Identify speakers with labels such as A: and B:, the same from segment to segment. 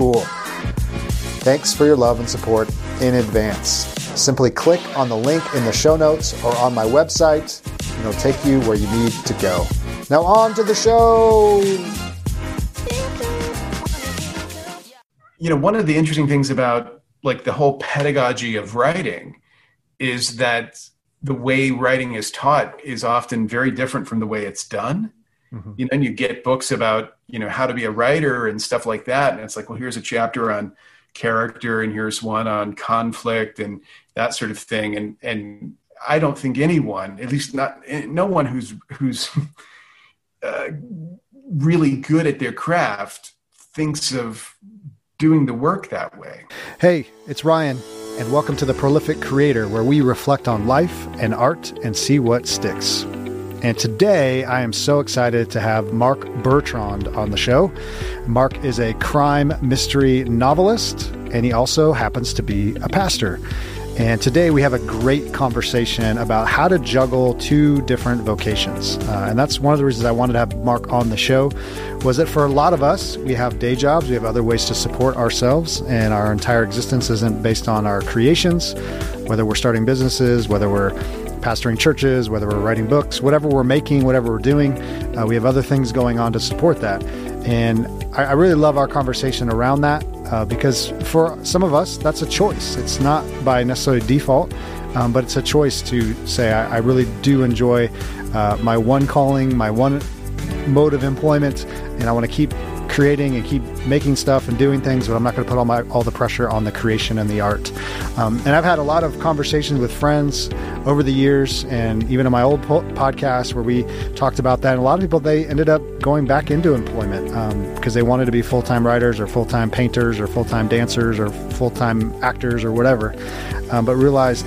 A: cool. Thanks for your love and support in advance. Simply click on the link in the show notes or on my website, and it'll take you where you need to go. Now, on to the show.
B: You know, one of the interesting things about like the whole pedagogy of writing is that the way writing is taught is often very different from the way it's done. Mm-hmm. You know, and you get books about you know how to be a writer and stuff like that, and it's like, well, here's a chapter on character, and here's one on conflict, and that sort of thing, and and I don't think anyone, at least not no one who's who's uh, really good at their craft, thinks of doing the work that way.
A: Hey, it's Ryan, and welcome to the Prolific Creator, where we reflect on life and art and see what sticks. And today I am so excited to have Mark Bertrand on the show. Mark is a crime mystery novelist, and he also happens to be a pastor. And today we have a great conversation about how to juggle two different vocations. Uh, and that's one of the reasons I wanted to have Mark on the show was that for a lot of us, we have day jobs, we have other ways to support ourselves, and our entire existence isn't based on our creations, whether we're starting businesses, whether we're pastoring churches, whether we're writing books, whatever we're making, whatever we're doing, uh, we have other things going on to support that. And I, I really love our conversation around that uh, because for some of us, that's a choice. It's not by necessarily default, um, but it's a choice to say, I, I really do enjoy uh, my one calling, my one mode of employment, and I want to keep creating and keep making stuff and doing things, but I'm not going to put all my all the pressure on the creation and the art. Um, and I've had a lot of conversations with friends over the years, and even in my old po- podcast where we talked about that. And a lot of people they ended up going back into employment because um, they wanted to be full time writers or full time painters or full time dancers or full time actors or whatever, um, but realized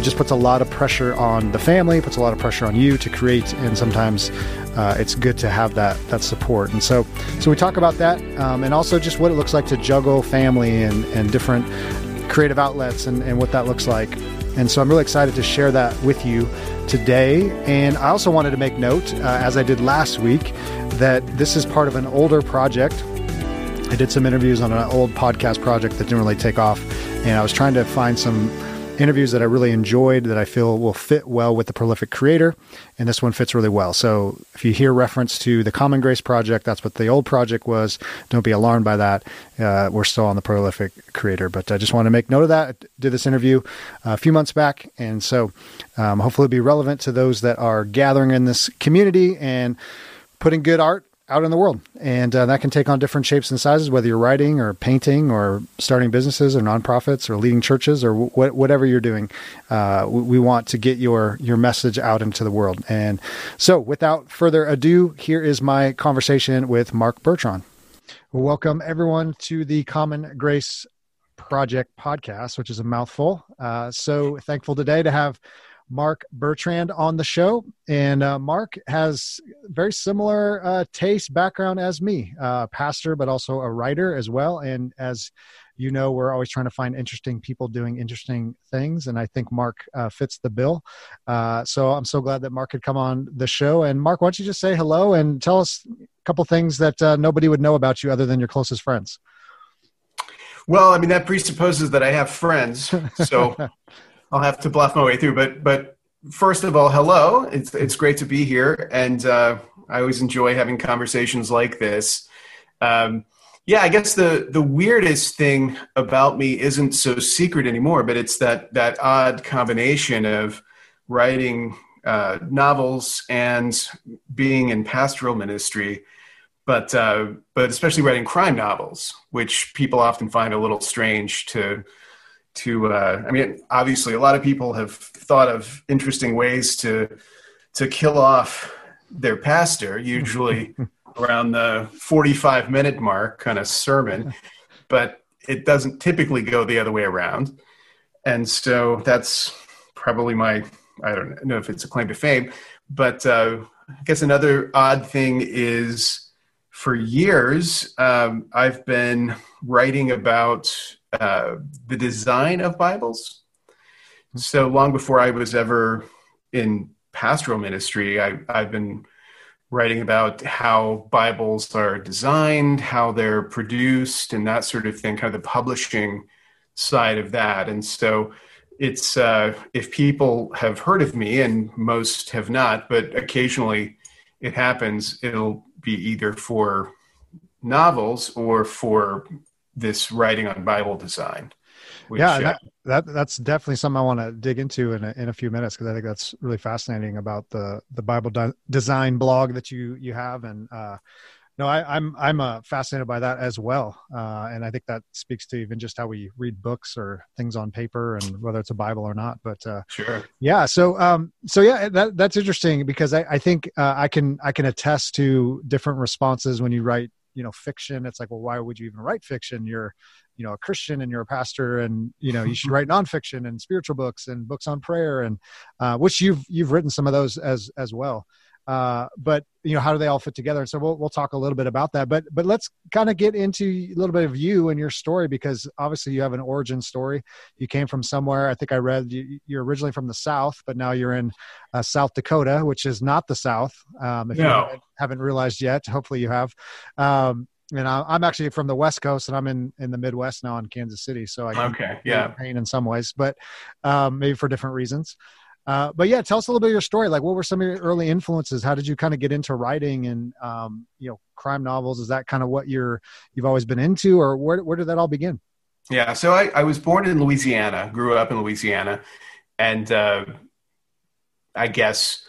A: it just puts a lot of pressure on the family, puts a lot of pressure on you to create, and sometimes uh, it's good to have that that support. And so, so we talk about that, um, and also just what it looks like to juggle family and and different creative outlets and, and what that looks like. And so I'm really excited to share that with you today. And I also wanted to make note, uh, as I did last week, that this is part of an older project. I did some interviews on an old podcast project that didn't really take off, and I was trying to find some interviews that I really enjoyed that I feel will fit well with the prolific creator. And this one fits really well. So if you hear reference to the Common Grace Project, that's what the old project was. Don't be alarmed by that. Uh, we're still on the prolific creator, but I just want to make note of that. I did this interview a few months back. And so um, hopefully it'll be relevant to those that are gathering in this community and putting good art out in the world. And uh, that can take on different shapes and sizes, whether you're writing or painting or starting businesses or nonprofits or leading churches or wh- whatever you're doing. Uh, we want to get your, your message out into the world. And so, without further ado, here is my conversation with Mark Bertrand. Welcome, everyone, to the Common Grace Project podcast, which is a mouthful. Uh, so thankful today to have Mark Bertrand on the show. And uh, Mark has very similar uh, taste background as me, uh, pastor, but also a writer as well. And as you know we're always trying to find interesting people doing interesting things, and I think Mark uh, fits the bill. Uh, so I'm so glad that Mark could come on the show. And Mark, why don't you just say hello and tell us a couple things that uh, nobody would know about you other than your closest friends.
B: Well, I mean that presupposes that I have friends, so I'll have to bluff my way through. But but first of all, hello. It's it's great to be here, and uh, I always enjoy having conversations like this. Um, yeah, I guess the the weirdest thing about me isn't so secret anymore, but it's that that odd combination of writing uh, novels and being in pastoral ministry, but uh, but especially writing crime novels, which people often find a little strange to to uh, i mean obviously a lot of people have thought of interesting ways to to kill off their pastor usually around the 45 minute mark kind of sermon but it doesn't typically go the other way around. And so that's probably my i don't know if it's a claim to fame but uh, i guess another odd thing is for years um, i've been writing about uh, the design of Bibles. So long before I was ever in pastoral ministry, I, I've been writing about how Bibles are designed, how they're produced, and that sort of thing, kind of the publishing side of that. And so it's, uh, if people have heard of me, and most have not, but occasionally it happens, it'll be either for novels or for this writing on Bible design.
A: Which, yeah, that, that, that's definitely something I want to dig into in a, in a few minutes because I think that's really fascinating about the the Bible de- design blog that you you have and. Uh, no, I, am I'm, I'm uh, fascinated by that as well, uh, and I think that speaks to even just how we read books or things on paper, and whether it's a Bible or not. But uh,
B: sure,
A: yeah. So, um, so yeah, that, that's interesting because I, I think uh, I can I can attest to different responses when you write you know fiction it's like well why would you even write fiction? You're you know a christian and you're a pastor and you know you should write nonfiction and spiritual books and books on prayer and uh, which you've you've written some of those as as well uh, but you know how do they all fit together? And so we'll, we'll talk a little bit about that. But but let's kind of get into a little bit of you and your story because obviously you have an origin story. You came from somewhere. I think i read you, are originally from the south but now you're in uh, south dakota which is not the south um, if no. you haven't, haven't, realized yet. Hopefully you have. Um, and I, am actually from the West Coast, and I'm in in the Midwest now in Kansas City. So I
B: okay, yeah,
A: pain in some ways, but um, maybe for different reasons. Uh, but yeah, tell us a little bit of your story. Like, what were some of your early influences? How did you kind of get into writing and um, you know crime novels? Is that kind of what you're you've always been into, or where where did that all begin?
B: Yeah, so I, I was born in Louisiana, grew up in Louisiana, and uh, I guess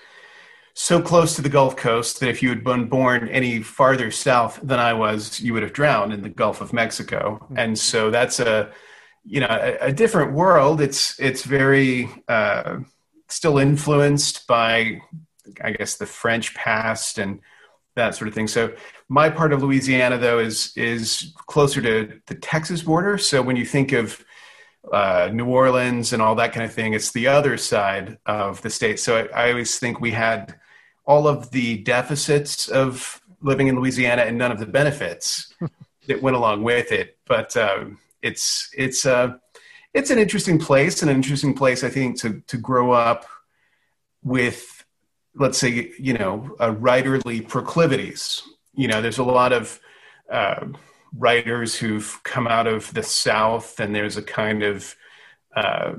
B: so close to the Gulf Coast that if you had been born any farther south than I was, you would have drowned in the Gulf of Mexico. Mm-hmm. And so that's a you know a, a different world. It's it's very uh, still influenced by, I guess, the French past and that sort of thing. So my part of Louisiana, though, is is closer to the Texas border. So when you think of uh, New Orleans and all that kind of thing, it's the other side of the state. So I, I always think we had all of the deficits of living in Louisiana and none of the benefits that went along with it. But um, it's it's uh, it's an interesting place, and an interesting place, I think, to to grow up with, let's say, you know, uh, writerly proclivities. You know, there's a lot of uh, writers who've come out of the South, and there's a kind of uh,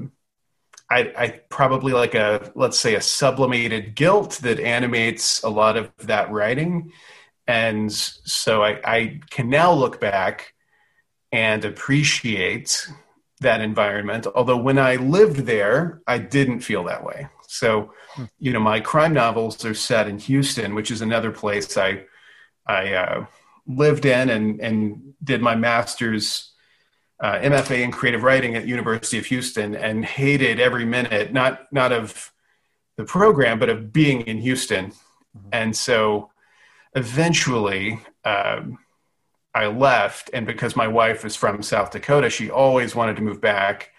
B: I, I, probably like a let's say a sublimated guilt that animates a lot of that writing and so I, I, can now look back and appreciate that environment. Although when I lived there, I didn't feel that way. So, hmm. you know, my crime novels are set in Houston, which is another place I I uh, lived in and and did my master's uh, MFA in creative writing at University of Houston, and hated every minute not not of the program, but of being in Houston. Mm-hmm. And so, eventually. Um, I left, and because my wife is from South Dakota, she always wanted to move back.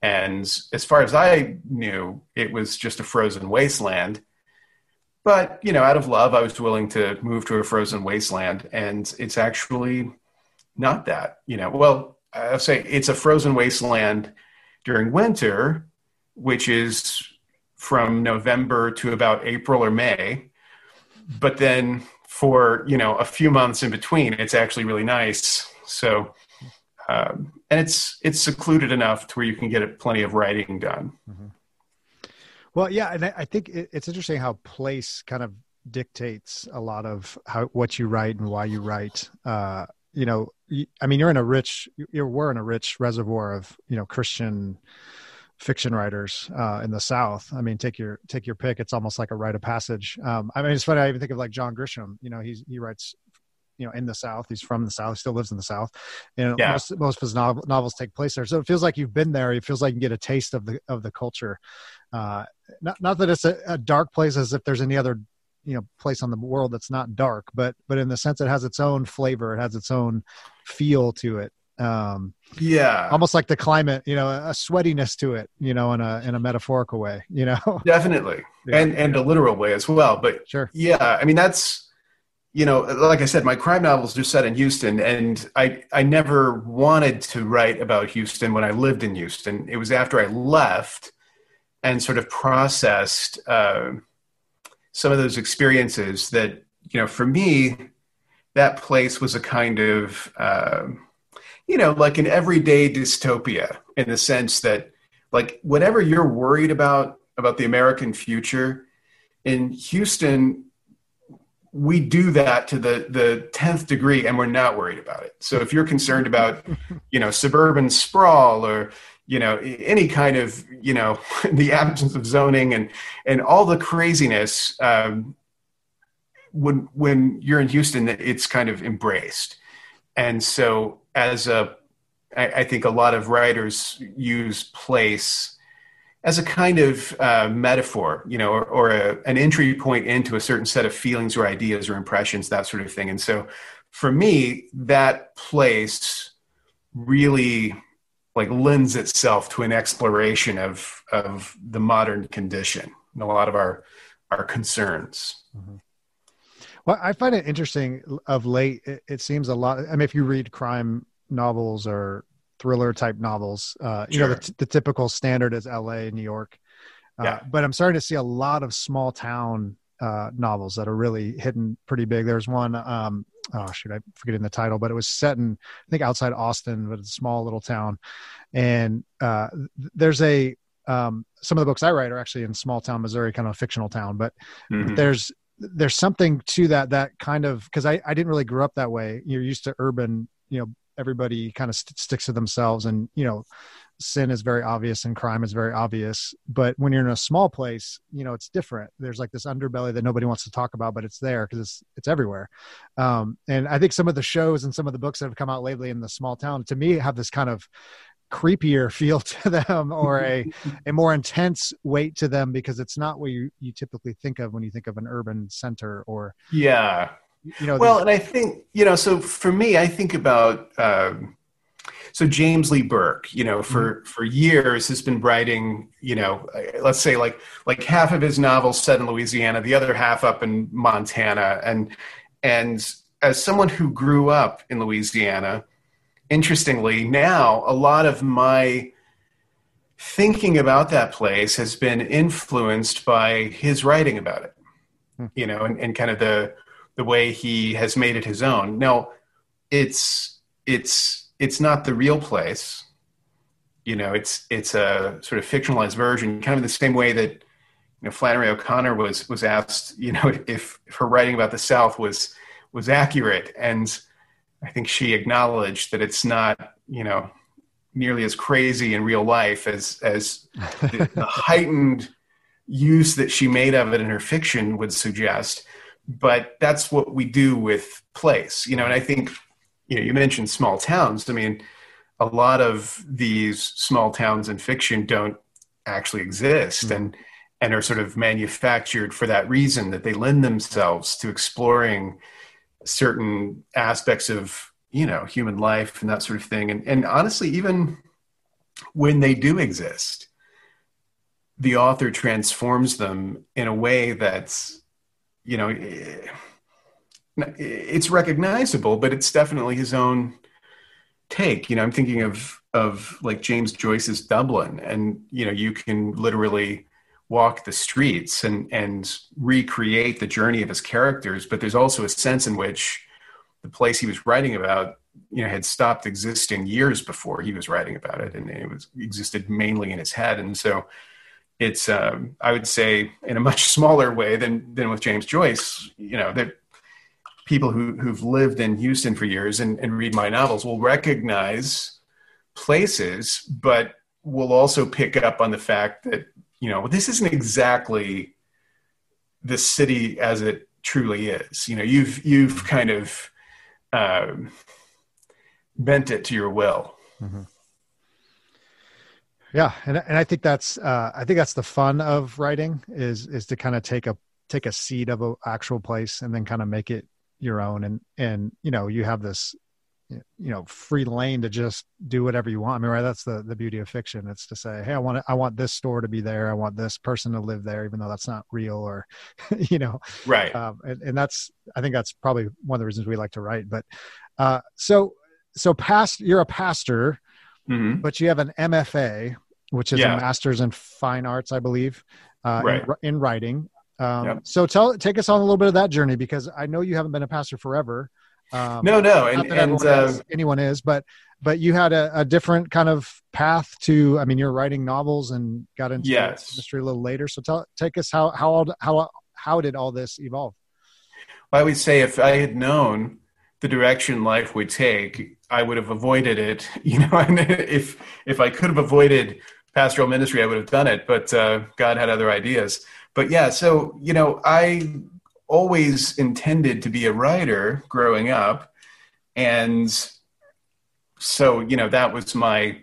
B: And as far as I knew, it was just a frozen wasteland. But, you know, out of love, I was willing to move to a frozen wasteland. And it's actually not that, you know. Well, I'll say it's a frozen wasteland during winter, which is from November to about April or May. But then for you know a few months in between, it's actually really nice. So, um, and it's it's secluded enough to where you can get plenty of writing done. Mm-hmm.
A: Well, yeah, and I think it's interesting how place kind of dictates a lot of how what you write and why you write. Uh, you know, I mean, you're in a rich, you're we're in a rich reservoir of you know Christian fiction writers uh, in the South. I mean, take your take your pick. It's almost like a rite of passage. Um, I mean, it's funny. I even think of like John Grisham. You know, he's he writes you know in the south he's from the south he still lives in the south and yeah. most, most of his novels take place there so it feels like you've been there it feels like you get a taste of the of the culture uh, not, not that it's a, a, dark place as if there's any other you know place on the world that's not dark but but in the sense it has its own flavor it has its own feel to it um
B: yeah.
A: almost like the climate you know a sweatiness to it you know in a in a metaphorical way you know?
B: Definitely. Yeah. and and a literal way as well but
A: sure.
B: yeah i mean that's you know like i said my crime novels are set in houston and i i never wanted to write about houston when i lived in houston. It was after i left and sort of processed uh, some of those experiences that you know for me that place was a kind of uh, you know like an everyday dystopia in the sense that like whatever you're worried about about the american future in houston we do that to the the 10th degree and we're not worried about it. So if you're concerned about you know suburban sprawl or you know any kind of you know the absence of zoning and and all the craziness um, when when you're in Houston it's kind of embraced. And so as a I, I think a lot of writers use place as a kind of uh, metaphor, you know, or, or a, an entry point into a certain set of feelings or ideas or impressions, that sort of thing. And so, for me, that place really like lends itself to an exploration of of the modern condition and a lot of our our concerns. Mm-hmm.
A: Well, I find it interesting. Of late, it, it, seems a lot. I mean, if you read crime novels or thriller type novels, uh, you sure. know, the, the, typical standard is L.A., New York. Uh, yeah. But I'm starting to see a lot of small town uh, novels that are really hitting pretty big. There's one, um, oh shoot, I'm forgetting the title, but it was set in I think outside Austin, but it's a small little town. And uh, there's a um, some of the books I write are actually in small town Missouri, kind of a fictional town, but mm-hmm. there's there's something to that that kind of because I, I didn't really grow up that way. You're used to urban, you know, everybody kind of st- sticks to themselves and you know sin is very obvious and crime is very obvious. But when you're in a small place you know it's different. There's like this underbelly that nobody wants to talk about but it's there because it's it's everywhere. Um, and i think some of the shows and some of the books that have come out lately in the small town to me have this kind of creepier feel to them or a a more intense weight to them because it's not what you you typically think of when you think of an urban center or
B: yeah you know well and i think you know so for me i think about um, so James Lee Burke, you know, for mm-hmm. for years has been writing, you know, let's say like like half of his novels set in Louisiana, the other half up in Montana, and and as someone who grew up in Louisiana, interestingly, now a lot of my thinking about that place has been influenced by his writing about it, hmm. you know, and, and kind of the the way he has made it his own. Now, it's it's it's not the real place. You know, it's it's a sort of fictionalized version, kind of the same way that you know Flannery O'Connor was was asked, you know, if, if her writing about the South was was accurate, and I think she acknowledged that it's not, you know, nearly as crazy in real life as as the, the heightened use that she made of it in her fiction would suggest. But that's what we do with place, you know, and I think you know, you mentioned small towns. I mean, a lot of these small towns in fiction don't actually exist mm-hmm. and and are sort of manufactured for that reason that they lend themselves to exploring certain aspects of you know human life and that sort of thing and and honestly even when they do exist the author transforms them in a way that's you know eh, it's recognizable, but it's definitely his own take. You know, I'm thinking of of like James Joyce's Dublin, and you know, you can literally walk the streets and and recreate the journey of his characters. But there's also a sense in which the place he was writing about, you know, had stopped existing years before he was writing about it, and it was existed mainly in his head. And so, it's um, I would say in a much smaller way than than with James Joyce. You know, that people who who've lived in Houston for years and, and read my novels will recognize places, but will also pick up on the fact that you know this isn't exactly the city as it truly is. You know, you've you've kind of um, bent it to your will. Mm-hmm.
A: Yeah, and and I think that's uh, I think that's the fun of writing is is to kind of take a take a seed of an actual place and then kind of make it your own and and you know you have this you know free lane to just do whatever you want. I mean, right? That's the the beauty of fiction. It's to say, hey, I want it, I want this store to be there. I want this person to live there, even though that's not real, or you know,
B: right?
A: Um, and, and that's I think that's probably one of the reasons we like to write. But uh, so so past you're a pastor, mm-hmm. but you have an MFA, which is yeah. a master's in fine arts, I believe, uh, right. in, in, writing. Um, yep. So tell take us on a little bit of that journey because I know you haven't been a pastor forever.
B: Um, no, no, and, and
A: uh, is, anyone is, but but you had a, a, different kind of path to. I mean, you're writing novels and got into yes. the industry a little later. So tell take us how how how how did all this evolve?
B: Well, I would say if I had known the direction life would take, I would have avoided it. You know, and if if I could have avoided pastoral ministry, I would have done it. But uh, God had other ideas. But yeah, so you know, I always intended to be a writer growing up. And so, you know, that was my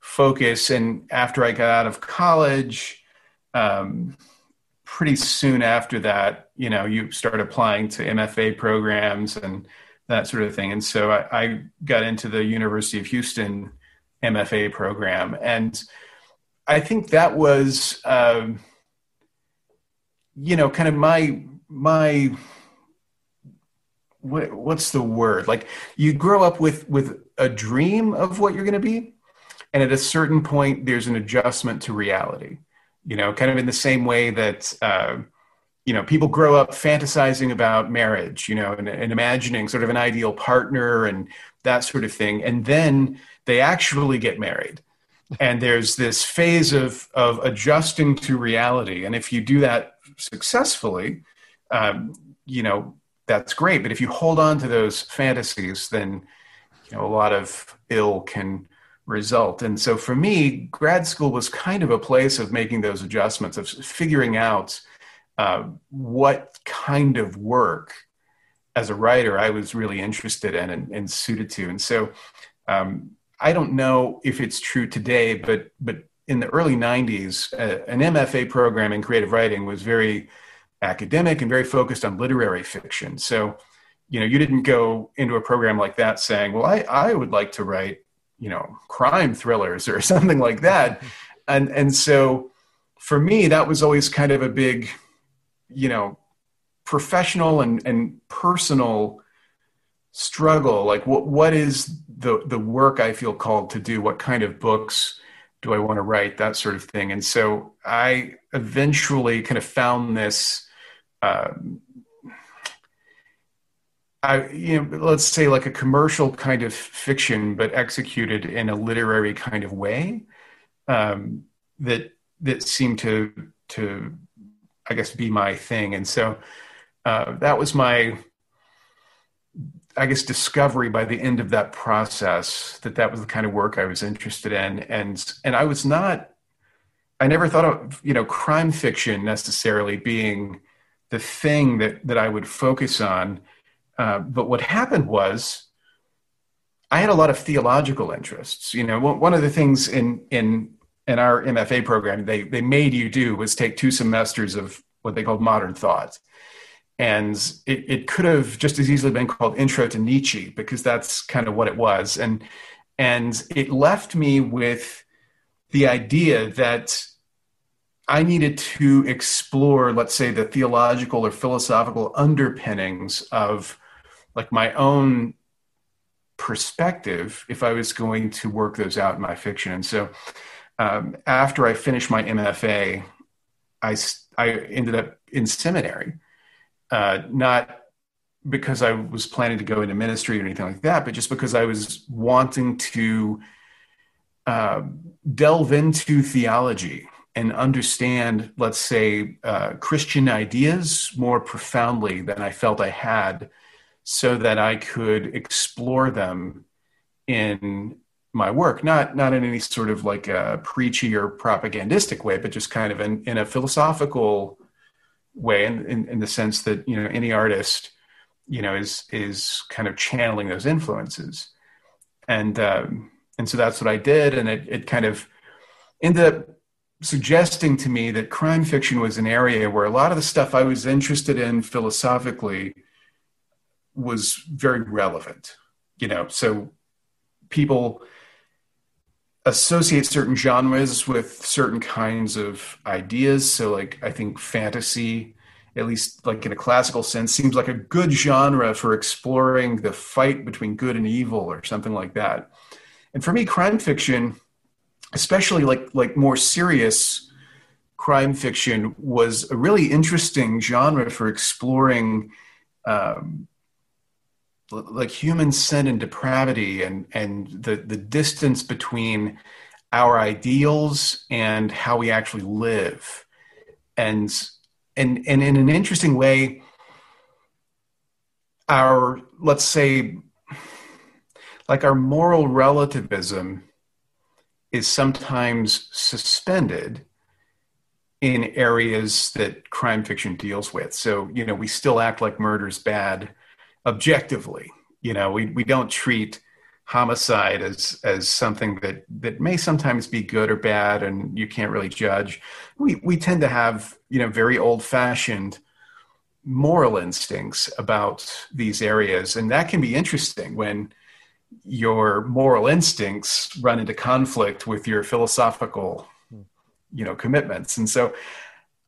B: focus. And after I got out of college, um, pretty soon after that, you know, you start applying to MFA programs and that sort of thing. And so I, I got into the University of Houston MFA program. And I think that was, um, you know, kind of my my what, what's the word? Like you grow up with with a dream of what you're going to be and at a certain point there's an adjustment to reality. You know kind of in the same way that uh, you know people grow up fantasizing about marriage you know and, and imagining sort of an ideal partner and that sort of thing and then they actually get married. And there's this phase of of adjusting to reality. And if you do that successfully um, you know, that's great. But if you hold on to those fantasies, then you know a lot of ill can result. And so for me, grad school was kind of a place of making those adjustments, of figuring out uh, what kind of work as a writer I was really interested in and, and suited to. And so um, I don't know if it's true today, but but in the early 90s, uh, an MFA program in creative writing was very academic and very focused on literary fiction. So, you know, you didn't go into a program like that saying, well, I, I would like to write, you know, crime thrillers or something like that. and, and so for me, that was always kind of a big, you know, professional and, and personal struggle. Like what, what is the, the work I feel called to do? What kind of books do I want to write? That sort of thing. And so I eventually kind of found this, um, I, you know, let's say like a commercial kind of fiction, but executed in a literary kind of way um, that that seemed to to I guess be my thing, and so uh, that was my I guess discovery by the end of that process that that was the kind of work I was interested in, and and I was not I never thought of you know crime fiction necessarily being the thing that that I would focus on. Uh, but what happened was I had a lot of theological interests. You know, one of the things in in in our MFA program they they made you do was take two semesters of what they called modern thought. And it, it could have just as easily been called Intro to Nietzsche because that's kind of what it was. And and it left me with the idea that I needed to explore, let's say, the theological or philosophical underpinnings of like my own perspective if I was going to work those out in my fiction. And so um, after I finished my MFA, I, I ended up in seminary, uh, not because I was planning to go into ministry or anything like that, but just because I was wanting to uh, delve into theology and understand, let's say, uh, Christian ideas more profoundly than I felt I had, so that I could explore them in my work, not not in any sort of like a preachy or propagandistic way, but just kind of in, in a philosophical way, in, in, in the sense that you know any artist, you know, is is kind of channeling those influences, and um, and so that's what I did, and it it kind of ended up suggesting to me that crime fiction was an area where a lot of the stuff I was interested in philosophically was very relevant, you know, so people associate certain genres with certain kinds of ideas. So, like, I think fantasy, at least like in a classical sense, seems like a good genre for exploring the fight between good and evil or something like that. And for me, crime fiction, especially like like more serious crime fiction, was a really interesting genre for exploring. Um, like human sin and depravity and and the the distance between our ideals and how we actually live and and and in an interesting way our let's say like our moral relativism is sometimes suspended in areas that crime fiction deals with so you know we still act like murder's bad objectively. You know, we, we don't treat homicide as as something that that may sometimes be good or bad and you can't really judge. We we tend to have, you know, very old fashioned moral instincts about these areas and that can be interesting when your moral instincts run into conflict with your philosophical you know commitments and so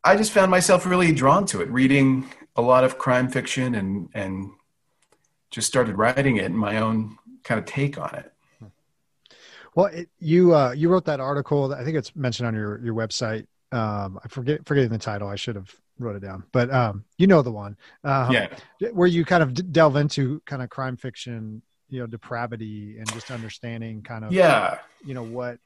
B: i just found myself really drawn to it reading a lot of crime fiction and and just started writing it and my own kind of take on it.
A: Well, it, you uh, you wrote that article. That I think it's mentioned on your your website. Um, I forget forgetting the title. I should have wrote it down, but um, you know the one. Um,
B: yeah,
A: where you kind of delve into kind of crime fiction, you know, depravity and just understanding kind of
B: yeah,
A: you know what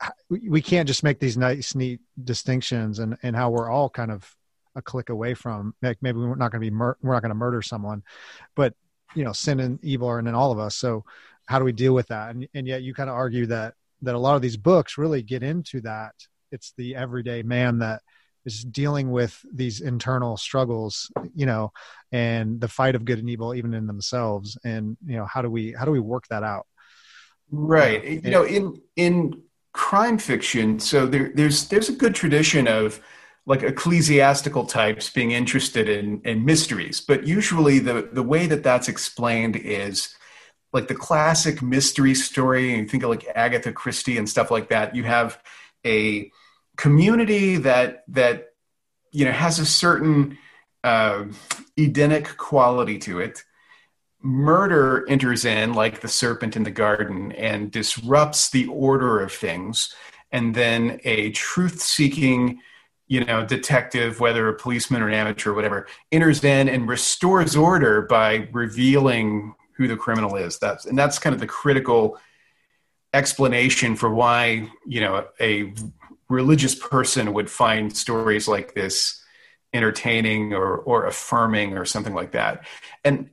A: uh, we can't just make these nice neat distinctions and and how we're all kind of a click away from like maybe we're not going to be mur- we're not going to murder someone but you know sin and evil are in all of us. So how do we deal with that? And, and yet you kind of argue that that a lot of these books really get into that. It's the everyday man that is dealing with these internal struggles you know and the fight of good and evil even in themselves and you know how do we how do we work that out
B: right you know in in crime fiction so there, there's there's a good tradition of like ecclesiastical types being interested in, in mysteries. But usually the, the way that that's explained is like the classic mystery story. And you think of like Agatha Christie and stuff like that. You have a community that, that, you know, has a certain uh, Edenic quality to it. Murder enters in like the serpent in the garden and disrupts the order of things. And then a truth seeking you know, detective, whether a policeman or an amateur or whatever, enters in and restores order by revealing who the criminal is. That's and that's kind of the critical explanation for why you know a religious person would find stories like this entertaining or or affirming or something like that. And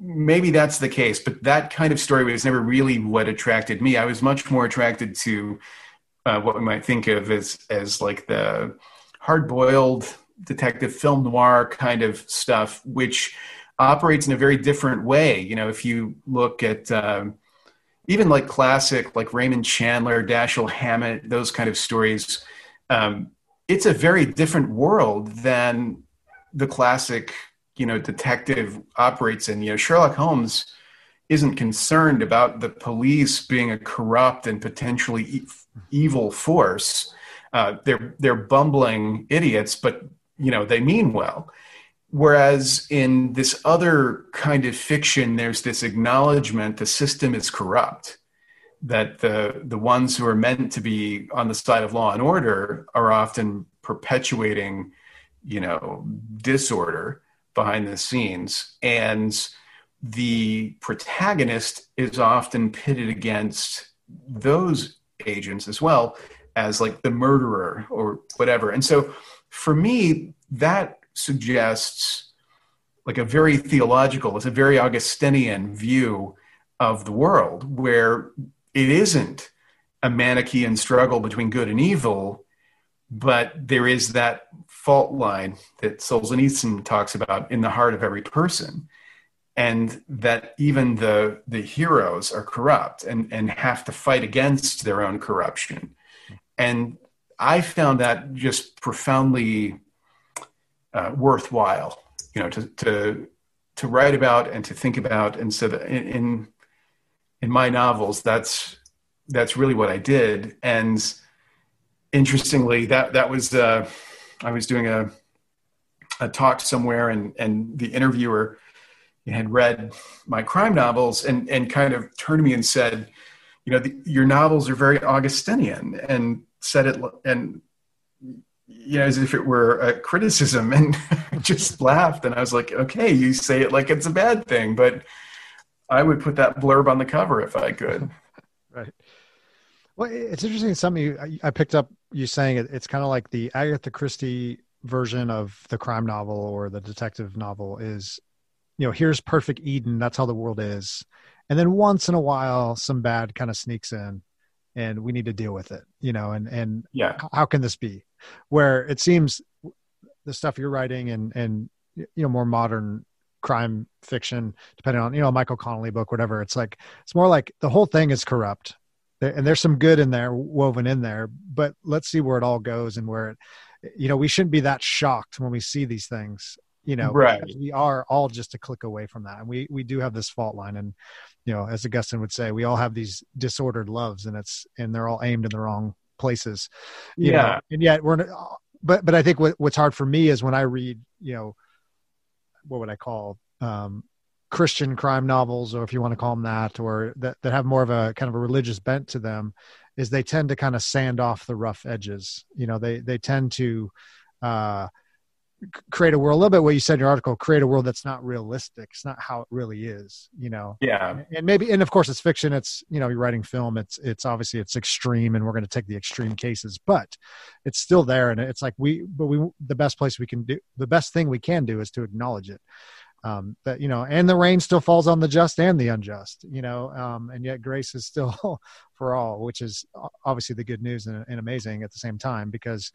B: maybe that's the case, but that kind of story was never really what attracted me. I was much more attracted to uh, what we might think of as as like the hard boiled detective film noir kind of stuff, which operates in a very different way. You know, if you look at um, even like classic like Raymond Chandler, Dashiell Hammett, those kind of stories, um, it's a very different world than the classic you know detective operates in. You know, Sherlock Holmes isn't concerned about the police being a corrupt and potentially e- evil force. Uh, they're they're bumbling idiots, but you know they mean well. Whereas in this other kind of fiction, there's this acknowledgement the system is corrupt, that the the ones who are meant to be on the side of law and order are often perpetuating, you know, disorder behind the scenes, and the protagonist is often pitted against those agents as well as like the murderer or whatever. And so for me, that suggests like a very theological, it's a very Augustinian view of the world where it isn't a Manichean struggle between good and evil, but there is that fault line that Solzhenitsyn talks about in the heart of every person. And that even the, the heroes are corrupt and, and have to fight against their own corruption. And I found that just profoundly uh, worthwhile, you know, to, to, to write about and to think about. And so that in, in, my novels, that's, that's really what I did. And interestingly, that, that was, uh, I was doing a, a talk somewhere and, and the interviewer had read my crime novels and, and kind of turned to me and said, you know, the, your novels are very Augustinian and said it and know, as if it were a criticism and just laughed. And I was like, okay, you say it like it's a bad thing, but I would put that blurb on the cover if I could.
A: right. Well, it's interesting. Something you, I picked up you saying it, it's kind of like the Agatha Christie version of the crime novel or the detective novel is, you know, here's perfect Eden. That's how the world is. And then once in a while, some bad kind of sneaks in and we need to deal with it, you know, and, and
B: yeah,
A: how can this be? where it seems the stuff you're writing and and you know more modern crime fiction depending on you know michael connelly book whatever it's like it's more like the whole thing is corrupt. And there's some good in there woven in there but let's see where it all goes and where it you know we shouldn't be that shocked when we see these things you know
B: right
A: we are all just a click away from that and we we do have this fault line and you know as augustine would say we all have these disordered loves and it's and they're all aimed in the wrong places.
B: yeah.
A: Know? And yet we're, but, but I think what, what's hard for me is when I read, you know, what would I call, um, Christian crime novels, or if you want to call them that, or that, that have more of a kind of a religious bent to them, is they tend to kind of sand off the rough edges. You know, they they tend to uh, create a world a little bit what you said in your article create a world that's not realistic. It's not how it really is you know?
B: Yeah.
A: And maybe and of course it's fiction. It's you know you're writing film. It's it's obviously it's extreme and we're going to take the extreme cases but it's still there and it's like we but we the best place we can do the best thing we can do is to acknowledge it. Um, that you know and the rain still falls on the just and the unjust you know? Um, and yet grace is still for all which is obviously the good news and, and amazing at the same time because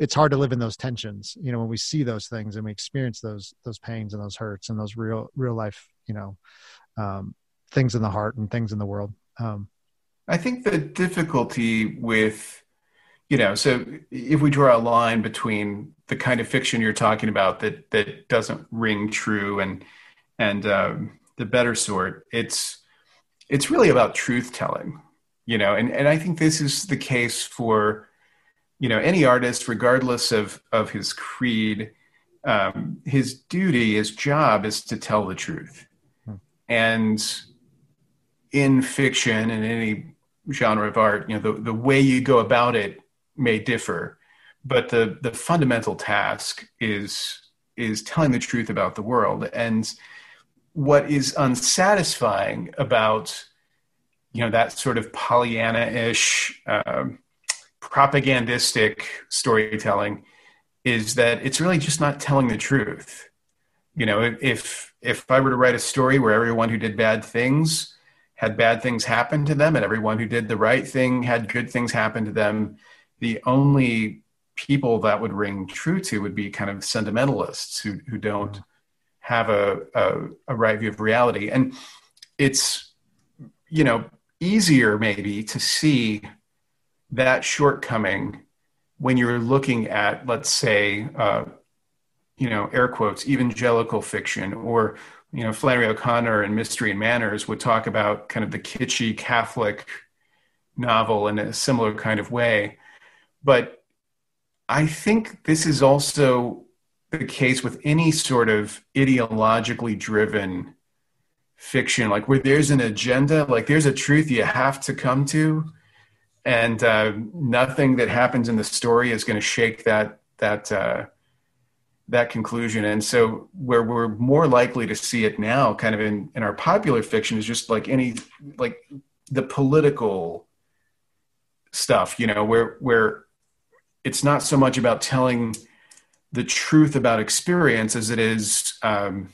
A: it's hard to live in those tensions you know when we see those things and we experience those those pains and those hurts and those real real life you know um, things in the heart and things in the world. Um,
B: i think the difficulty with you know so if we draw a line between the kind of fiction you're talking about that that doesn't ring true and and um, the better sort it's it's really about truth telling you know and and i think this is the case for you know any artist regardless of of his creed um, his duty his job is to tell the truth hmm. and in fiction and any genre of art you know the, the way you go about it may differ but the the fundamental task is is telling the truth about the world and what is unsatisfying about you know that sort of pollyanna-ish um, propagandistic storytelling is that it's really just not telling the truth. You know, if if I were to write a story where everyone who did bad things had bad things happen to them and everyone who did the right thing had good things happen to them, the only people that would ring true to would be kind of sentimentalists who who don't have a, a, a right view of reality. And it's you know easier maybe to see that shortcoming when you're looking at, let's say, uh, you know, air quotes, evangelical fiction, or you know, Flannery O'Connor and Mystery and Manners would talk about kind of the kitschy Catholic novel in a similar kind of way. But I think this is also the case with any sort of ideologically driven fiction, like where there's an agenda, like there's a truth you have to come to, and uh, nothing that happens in the story is going to shake that that uh, that conclusion. And so, where we're more likely to see it now, kind of in in our popular fiction, is just like any like the political stuff, you know, where where it's not so much about telling the truth about experience as it is um,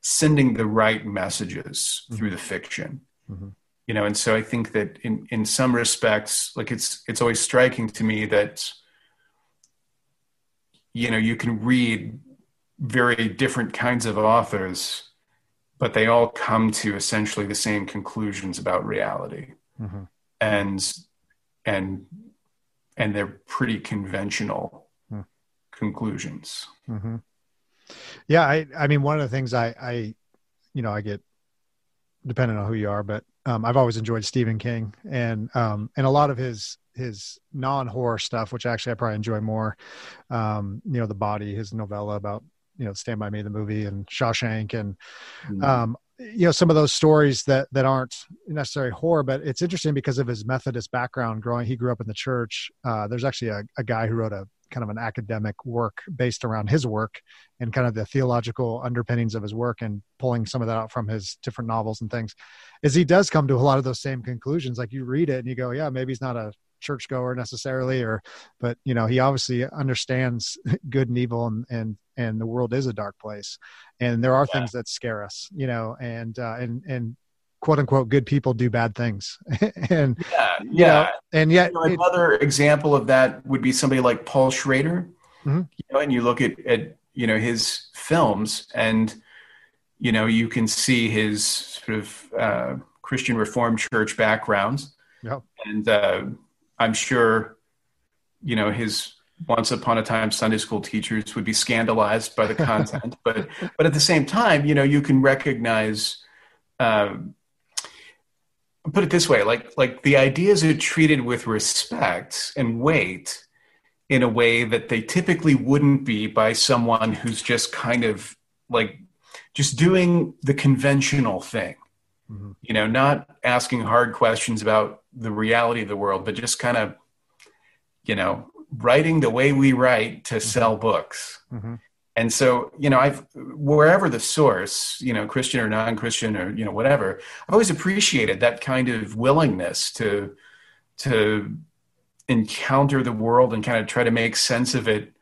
B: sending the right messages mm-hmm. through the fiction. Mm-hmm. You know, and so I think that in in some respects, like it's it's always striking to me that you know you can read very different kinds of authors, but they all come to essentially the same conclusions about reality. Mm-hmm. And and and they're pretty conventional hmm. conclusions.
A: Mm-hmm. Yeah, I I mean one of the things I I you know I get depending on who you are, but um, I've always enjoyed Stephen King and um, and a lot of his his non horror stuff, which actually I probably enjoy more. Um, you know, the body, his novella about you know Stand by Me, the movie, and Shawshank, and mm-hmm. um, you know some of those stories that that aren't necessarily horror but it's interesting because of his methodist background growing he grew up in the church uh, there's actually a, a, guy who wrote a kind of an academic work based around his work and kind of the theological underpinnings of his work and pulling some of that out from his different novels and things is he does come to a lot of those same conclusions like you read it and you go yeah maybe he's not a churchgoer necessarily or but you know he obviously understands good and evil and and and the world is a dark place and there are yeah. things that scare us you know and uh, and and quote unquote good people do bad things and
B: yeah yeah
A: know, and yet
B: you know, another it, example of that would be somebody like paul schrader mm-hmm. you know and you look at at you know his films and you know you can see his sort of uh, christian reformed church backgrounds
A: yep.
B: and uh, i'm sure you know his once upon a time Sunday school teachers would be scandalized by the content, but but at the same time, you know, you can recognize. Um, put it this way, like like the ideas are treated with respect and weight in a way that they typically wouldn't be by someone who's just kind of like just doing the conventional thing. Mm-hmm. You know, not asking hard questions about the reality of the world, but just kind of, you know, writing the way we write to mm-hmm. sell books. Mm-hmm. And so, you know, I've wherever the source, you know, Christian or non-Christian or you know whatever, I've always appreciated that kind of willingness to to encounter the world and kind of try to make sense of it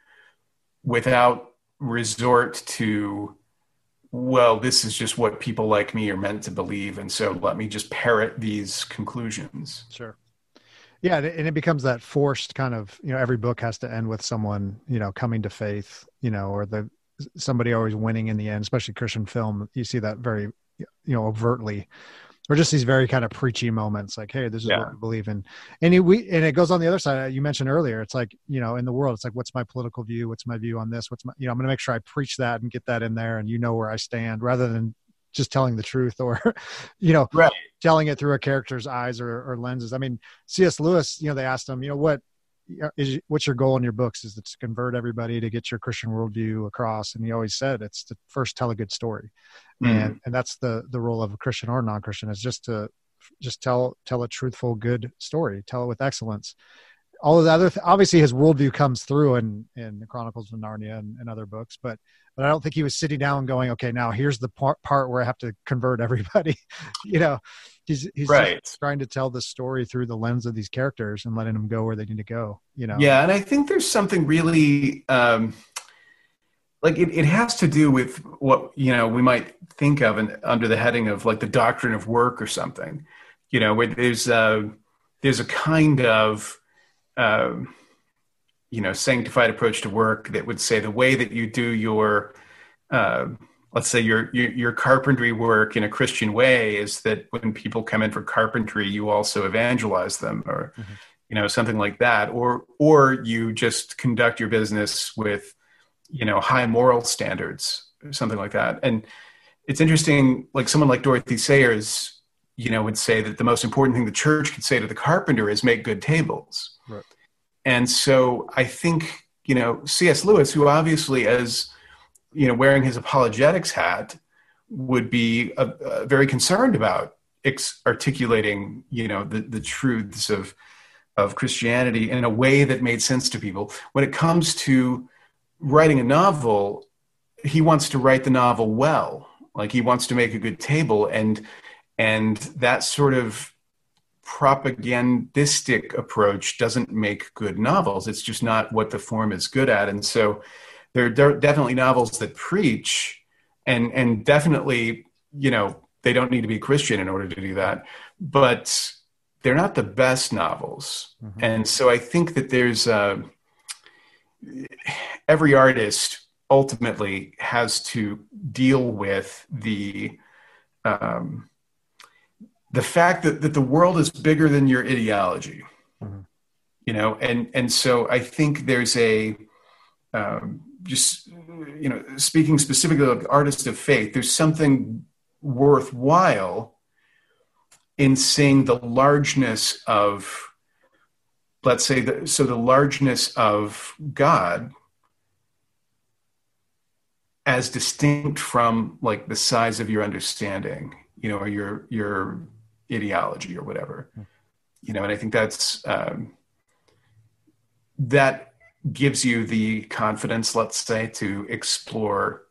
B: without resort to well this is just what people like me are meant to believe and so let me just parrot these conclusions.
A: Sure yeah and it becomes that forced kind of you know every book has to end with someone you know coming to faith you know or the somebody always winning in the end especially christian film. You see that very you know overtly. Or just these very kind of preachy moments like hey this is yeah. what we believe in. And it, we and it goes on the other side you mentioned earlier it's like you know in the world it's like what's my political view? What's my view on this? What's my you know i'm going to make sure i preach that and get that in there and you know where i stand rather than just telling the truth or you know
B: right.
A: telling it through a character's eyes or, or, lenses. I mean cs lewis you know they asked him you know what is what's your goal in your books? Is it to convert everybody to get your christian worldview across? And he always said it's to first tell a good story. Mm. and and that's the the role of a christian or non-christian is just to just tell tell a truthful good story tell it with excellence all of the other th- obviously his worldview comes through in in the chronicles of narnia and, and other books but but I don't think he was sitting down going, okay, now here's the part, part where I have to convert everybody. you know, he's he's
B: right.
A: trying to tell the story through the lens of these characters and letting them go where they need to go. You know.
B: Yeah, and I think there's something really. Um, like it, it has to do with what you know we might think of in, under the heading of like the doctrine of work or something you know where there's a there's a kind of um, you know sanctified approach to work that would say the way that you do your uh, let's say your, your, your carpentry work in a Christian way is that when people come in for carpentry, you also evangelize them, or mm-hmm. you know something like that, or or you just conduct your business with you know high moral standards, or something like that. And it's interesting, like someone like Dorothy Sayers, you know, would say that the most important thing the church could say to the carpenter is make good tables.
A: Right.
B: And so I think you know cs lewis who obviously as you know wearing his apologetics hat would be very concerned about ex- articulating you know the, the truths of of christianity in a way that made sense to people when it comes to writing a novel he wants to write the novel well like he wants to make a good table and and that sort of propagandistic approach doesn't make good novels. It's just not what the form is good at. And so there are definitely novels that preach and and definitely you know they don't need to be christian in order to do that but they're not the best novels. Mm-hmm. and so i think that there's uh, every artist ultimately has to deal with the um, the fact that, that the world is bigger than your ideology mm-hmm. you know and and so i think there's a um, just you know speaking specifically of artists of faith there's something worthwhile in seeing the largeness of let's say the, so the largeness of god as distinct from like the size of your understanding you know or your your ideology or whatever. You know and i think that's um, that gives you the confidence let's say to explore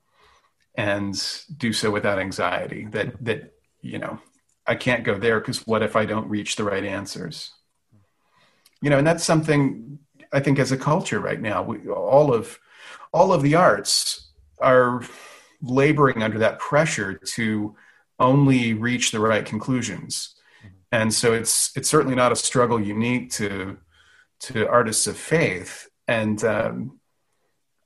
B: and do so without anxiety that that you know i can't go there because what if i don't reach the right answers? You know and that's something i think as a culture right now we all of all of the arts are laboring under that pressure to only reach the right conclusions. And so it's it's certainly not a struggle unique to to artists of faith. And um,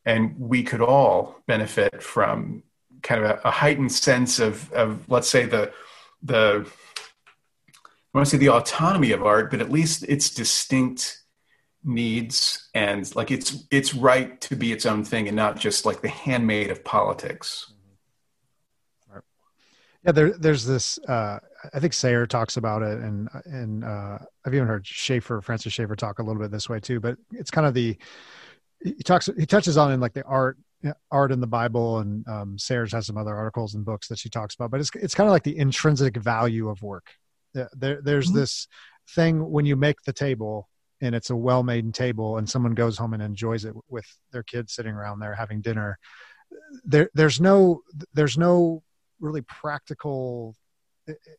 B: and we could all benefit from kind of a, a heightened sense of of let's say the the I want to say the autonomy of art, but at least its distinct needs and like it's it's right to be its own thing and not just like the handmaid of politics.
A: Yeah, there, there's this. Uh, I think Sayer talks about it, and and uh, I've even heard Schaeffer, Francis Schaeffer, talk a little bit this way too. But it's kind of the he talks he touches on in like the art art in the Bible, and um, Sayers has some other articles and books that she talks about. But it's it's kind of like the intrinsic value of work. There, there's mm-hmm. this thing when you make the table and it's a well-made table, and someone goes home and enjoys it with their kids sitting around there having dinner. There, there's no there's no really practical.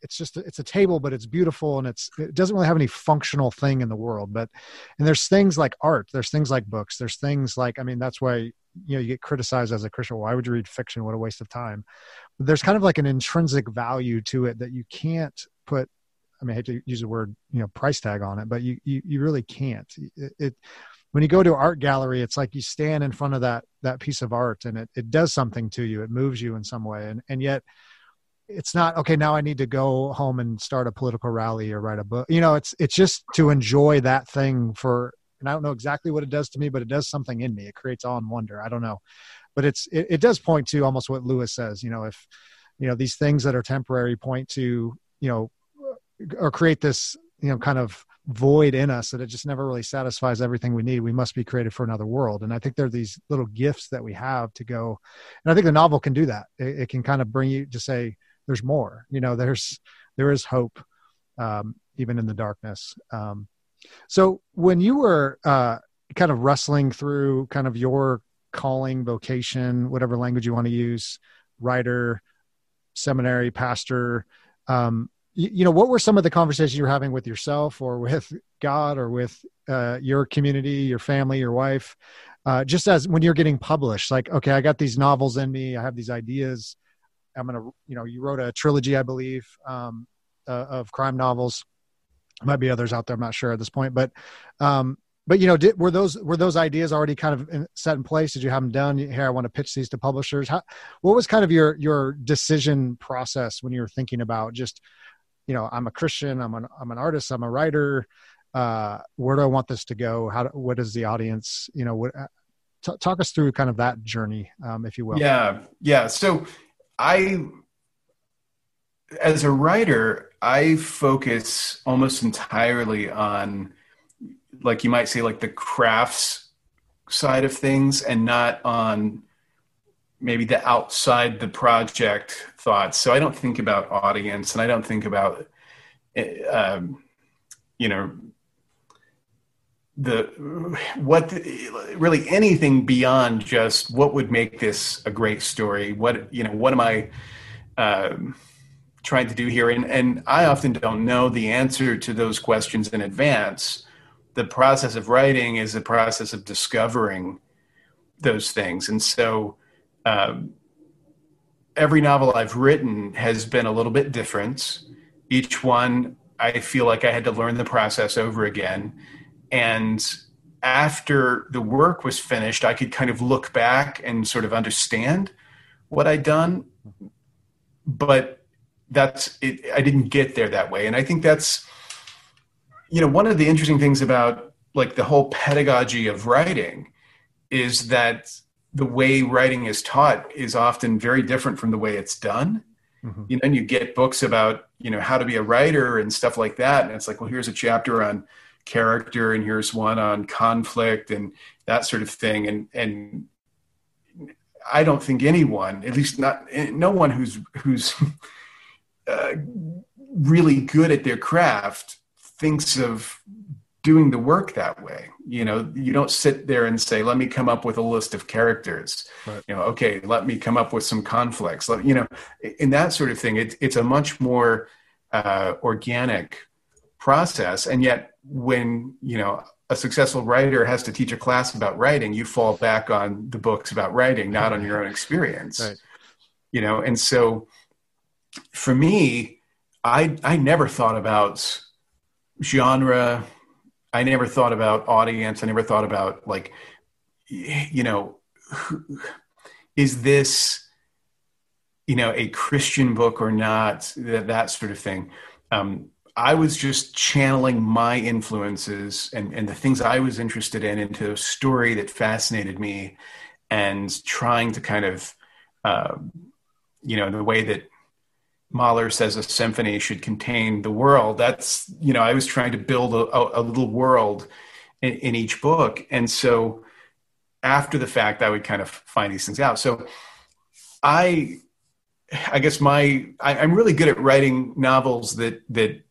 A: It's just it's a table but it's beautiful and it's it doesn't really have any functional thing in the world but and there's things like art there's things like books there's things like i mean that's why you know you get criticized as a christian why would you read fiction? What a waste of time. But there's kind of like an intrinsic value to it that you can't put i mean i hate to use the word you know price tag on it but you you, you really can't. It, it when you go to an art gallery it's like you stand in front of that that piece of art and it, it does something to you. It moves you in some way. And and yet it's not okay now i need to go home and start a political rally or write a book. You know it's it's just to enjoy that thing for and i don't know exactly what it does to me but it does something in me. It creates awe and wonder. I don't know. But it's it, it does point to almost what lewis says you know if you know these things that are temporary point to you know or create this you know kind of void in us that it just never really satisfies everything we need. We must be created for another world. And i think there are these little gifts that we have to go and i think the novel can do that. It, it can kind of bring you to say there's more. You know there's there is hope um, even in the darkness. Um, so when you were uh, kind of wrestling through kind of your calling vocation whatever language you want to use writer seminary pastor um, you, know what were some of the conversations you were having with yourself or with god or with uh, your community your family your wife uh, just as when you're getting published like okay i got these novels in me i have these ideas I'm gonna, you know, you wrote a trilogy, I believe, um, uh, of crime novels. Might be others out there. I'm not sure at this point, but, um, but you know, did, were those were those ideas already kind of in, set in place? Did you have them done? Here, I want to pitch these to publishers. How, what was kind of your your decision process when you were thinking about just, you know, I'm a Christian, I'm an I'm an artist, I'm a writer. Uh, where do I want this to go? How? Do, what is the audience? You know, what, uh, T- talk us through kind of that journey, um, if you will.
B: Yeah, yeah. So I, as a writer, I focus almost entirely on, like you might say, like the crafts side of things and not on maybe the outside the project thoughts. So I don't think about audience and I don't think about, eh, um, you know, the what really anything beyond just what would make this a great story. What you know, what am I um, trying to do here? And and I often don't know the answer to those questions in advance. The process of writing is a process of discovering those things, and so um, every novel I've written has been a little bit different. Each one, I feel like I had to learn the process over again. And after the work was finished, I could kind of look back and sort of understand what I'd done. But that's it, I didn't get there that way. And I think that's, you know, one of the interesting things about like the whole pedagogy of writing is that the way writing is taught is often very different from the way it's done. Mm-hmm. You know, and you get books about, you know, how to be a writer and stuff like that. And it's like, well, here's a chapter on character and here's one on conflict and that sort of thing. And, and I don't think anyone, at least not, no one who's, who's uh, really good at their craft thinks of doing the work that way. You know you don't sit there and say let me come up with a list of characters. Right. you know okay let me come up with some conflicts. Let, you know in that sort of thing it, it's a much more uh, organic process. And yet when you know a successful writer has to teach a class about writing you fall back on the books about writing not on your own experience. Right. you know and so for me i i never thought about genre I never thought about audience. I never thought about like, you know, is this, you know, a Christian book or not? That that sort of thing. Um, I was just channeling my influences and, and the things I was interested in into a story that fascinated me, and trying to kind of, uh, you know, the way that Mahler says a symphony should contain the world. That's, you know, I was trying to build a, a little world in, in, each book. And so after the fact, I would kind of find these things out. So I, I guess my, I, I'm really good at writing novels that, that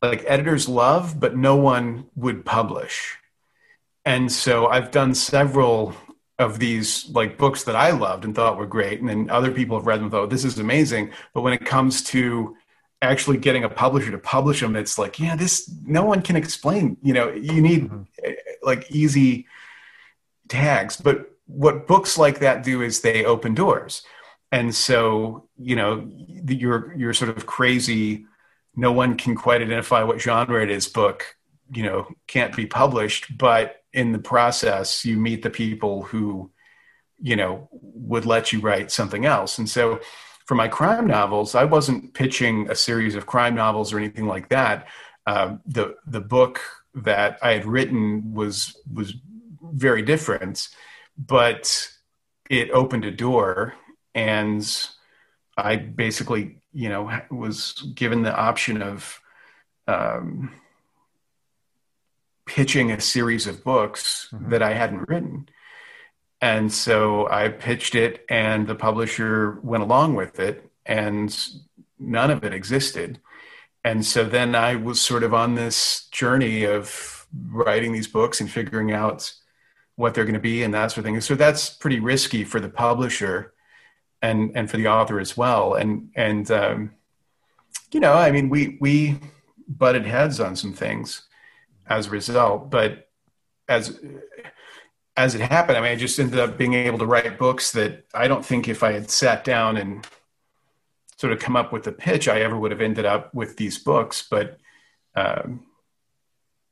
B: like editors love, but no one would publish. And so I've done several of these like books that I loved and thought were great, and then other people have read them and thought this is amazing. But when it comes to actually getting a publisher to publish them, it's like, yeah, this no one can explain. You know, you need mm-hmm. Eh, like easy tags. But what books like that do is they open doors, and so you know, your your sort of crazy, no one can quite identify what genre it is book, you know, can't be published, but in the process you meet the people who you know would let you write something else. And so for my crime novels i wasn't pitching a series of crime novels or anything like that. Uh, the the book that i had written was was very different but it opened a door and i basically you know was given the option of um, pitching a series of books mm-hmm. that I hadn't written. And so I pitched it, and the publisher went along with it, and none of it existed. And so then I was sort of on this journey of writing these books and figuring out what they're going to be and that sort of thing. So that's pretty risky for the publisher and and for the author as well. And and um, you know, I mean, we we butted heads on some things as a result. But as as it happened, I mean, I just ended up being able to write books that I don't think if I had sat down and sort of come up with the pitch, I ever would have ended up with these books. But um,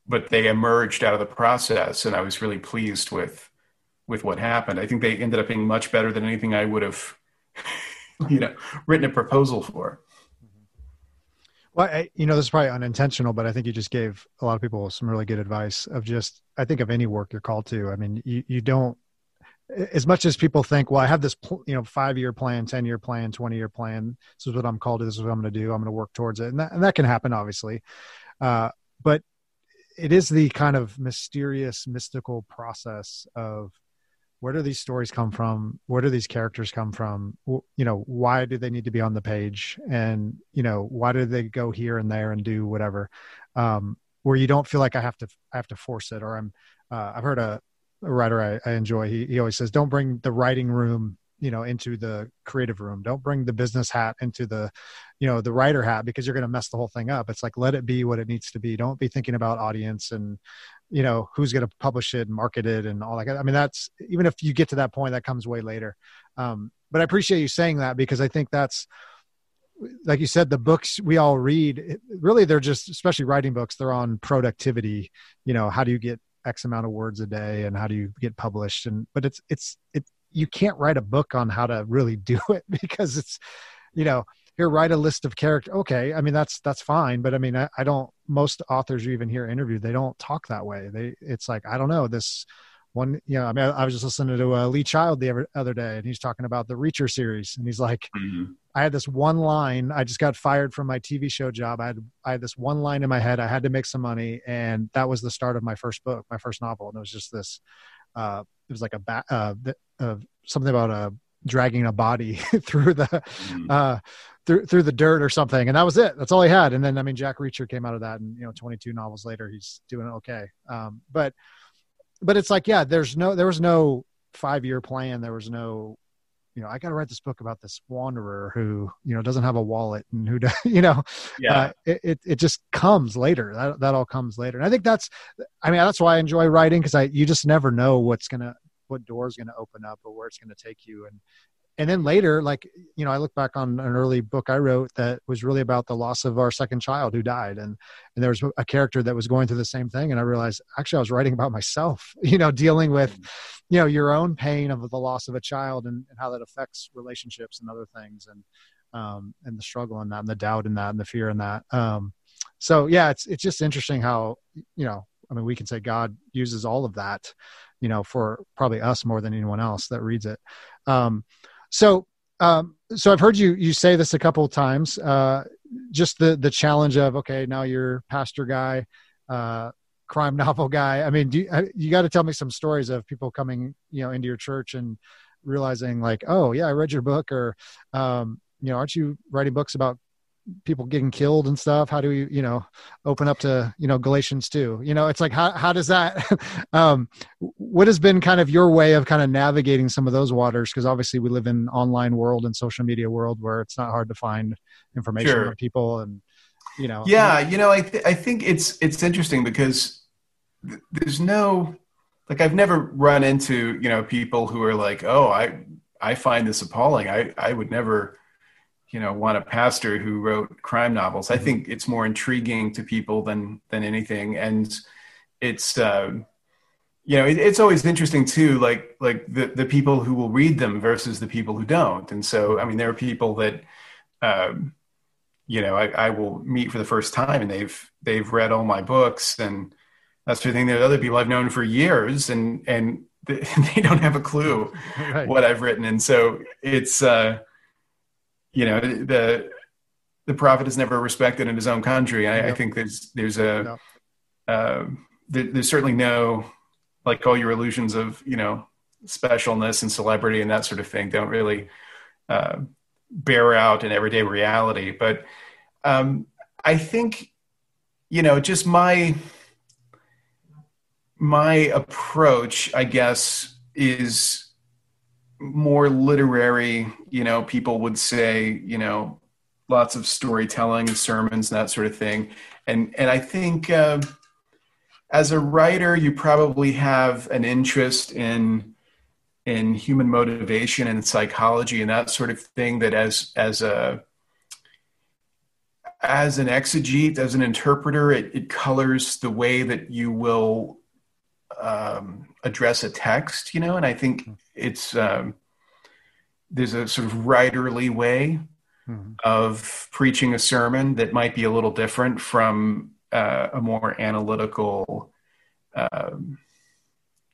B: but they emerged out of the process, and I was really pleased with with what happened. I think they ended up being much better than anything I would have, you know, written a proposal for.
A: Well, I, you know, this is probably unintentional, but I think you just gave a lot of people some really good advice of just, I think of any work you're called to. I mean, you, you don't, as much as people think, well, I have this, you know, five year plan, 10 year plan, 20 year plan. This is what I'm called to. This is what I'm going to do. I'm going to work towards it. And that, and that can happen, obviously. Uh, but it is the kind of mysterious, mystical process of where do these stories come from? Where do these characters come from? You know why do they need to be on the page? And you know why do they go here and there and do whatever um, where you don't feel like i have to i have to force it or i'm uh, i've heard a, a writer I, I, enjoy he, he always says don't bring the writing room you know into the creative room. Don't bring the business hat into the you know the writer hat because you're going to mess the whole thing up. It's like let it be what it needs to be. Don't be thinking about audience and you know who's going to publish it and market it and all that i mean that's even if you get to that point that comes way later. Um, but i appreciate you saying that because i think that's like you said the books we all read really they're just especially writing books they're on productivity. You know how do you get x amount of words a day and how do you get published? And but it's it's it you can't write a book on how to really do it because it's you know here write a list of character okay i mean that's that's fine but i mean I, I, don't most authors you even hear interviewed they don't talk that way they it's like i don't know this one you know i mean i, I was just listening to uh, lee child the other day and he's talking about the reacher series and he's like mm-hmm. i had this one line i just got fired from my tv show job i had i had this one line in my head i had to make some money and that was the start of my first book my first novel and it was just this uh it was like a ba- uh, uh something about a dragging a body through the mm-hmm. uh, through through the dirt or something, and that was it. That's all he had. And then I mean, Jack Reacher came out of that, and you know, 22 novels later, he's doing okay. Um, but but it's like, yeah, there's no there was no five year plan. There was no you know, I got to write this book about this wanderer who, you know, doesn't have a wallet and who, you know, yeah, uh, it, it, it just comes later. That that all comes later, and I think that's, I mean, that's why I enjoy writing because I you just never know what's gonna what door is going to open up or where it's going to take you and and then later like you know i look back on an early book i wrote that was really about the loss of our second child who died. And and there was a character that was going through the same thing. And i realized actually i was writing about myself you know dealing with you know your own pain of the loss of a child and, and how that affects relationships and other things and um and the struggle in that and the doubt in that and the fear in that. Um so yeah it's it's just interesting how you know i mean we can say god uses all of that you know, for probably us more than anyone else that reads it. Um, so, um, so I've heard you you say this a couple of times. Uh, just the the challenge of okay, now you're pastor guy, uh, crime novel guy. I mean, you, uh, you got to tell me some stories of people coming, you know, into your church and realizing like, oh yeah, I read your book, or um, you know, aren't you writing books about people getting killed and stuff how do we you know open up to you know galatians 2 you know it's like how, how does that um what has been kind of your way of kind of navigating some of those waters? Because obviously we live in online world and social media world where it's not hard to find information sure. on people and you know
B: yeah you know i th- i think it's it's interesting because th- there's no like i've never run into you know people who are like oh i i find this appalling. I i would never you know want a pastor who wrote crime novels. I mm-hmm. think it's more intriguing to people than than anything, and it's uh, you know it, it's always interesting too, like like the the people who will read them versus the people who don't. And so I mean there are people that. Um, you know, I, I will meet for the first time and they've they've read all my books and that sort of thing. There are other people I've known for years and and they don't have a clue right. what I've written. And so it's uh you know the the prophet is never respected in his own country. I, I think there's there's a no. uh, there, there's certainly no like all your illusions of you know specialness and celebrity and that sort of thing don't really uh, bear out in everyday reality. But um, I think you know just my my approach, I guess, is more literary, you know, people would say, you know, lots of storytelling, and sermons, that sort of thing. And and I think uh, as a writer, you probably have an interest in in human motivation and psychology and that sort of thing. That as as a as an exegete, as an interpreter, it, it colors the way that you will um, address a text, you know, and I think it's um, there's a sort of writerly way mm-hmm. of preaching a sermon that might be a little different from uh, a more analytical, um,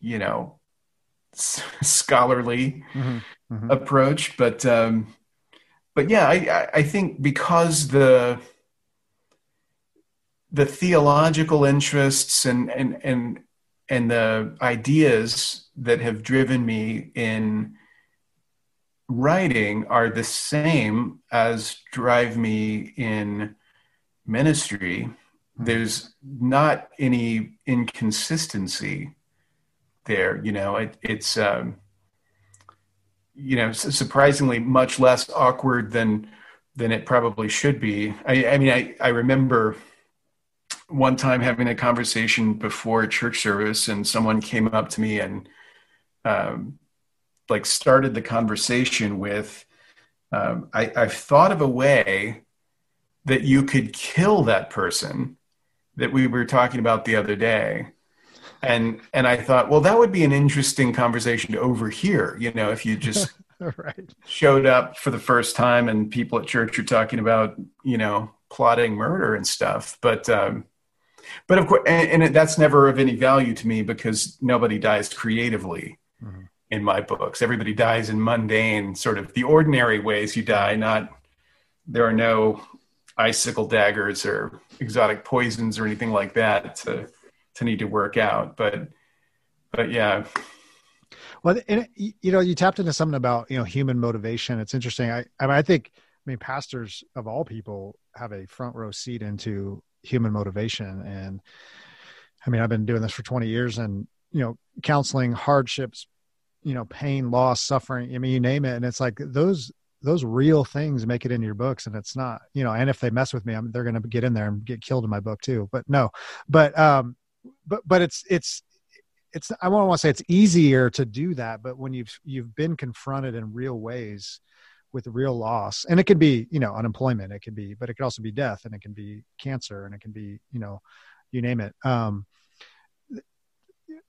B: you know, s- scholarly mm-hmm. Mm-hmm. approach. But um, but yeah, I, I think because the the theological interests and and and and the ideas that have driven me in writing are the same as drive me in ministry. There's not any inconsistency there. You know, it, it's um, you know surprisingly much less awkward than than it probably should be. I, I mean, I, I remember one time having a conversation before a church service, and someone came up to me and um, like started the conversation with, um, I, I've thought of a way that you could kill that person that we were talking about the other day and and i thought well that would be an interesting conversation to overhear you know if you just right. showed up for the first time and people at church are talking about you know plotting murder and stuff but um but of course and, and that's never of any value to me because nobody dies creatively mm-hmm. in my books everybody dies in mundane sort of the ordinary ways you die not there are no icicle daggers or exotic poisons or anything like that to to need to work out but but yeah
A: well, and you know, you tapped into something about you know human motivation. It's interesting. I I, mean, I think I mean pastors of all people have a front row seat into human motivation, and I mean I've been doing this for 20 years, and you know, counseling hardships, you know, pain, loss, suffering. I mean, you name it, and it's like those those real things make it into your books and it's not you know and if they mess with me I'm, they're going to get in there and get killed in my book too but no but um but but it's it's it's I don't want to say it's easier to do that, but when you've you've been confronted in real ways with real loss, and it could be you know unemployment, it could be, but it could also be death, and it can be cancer, and it can be you know you name it. Um,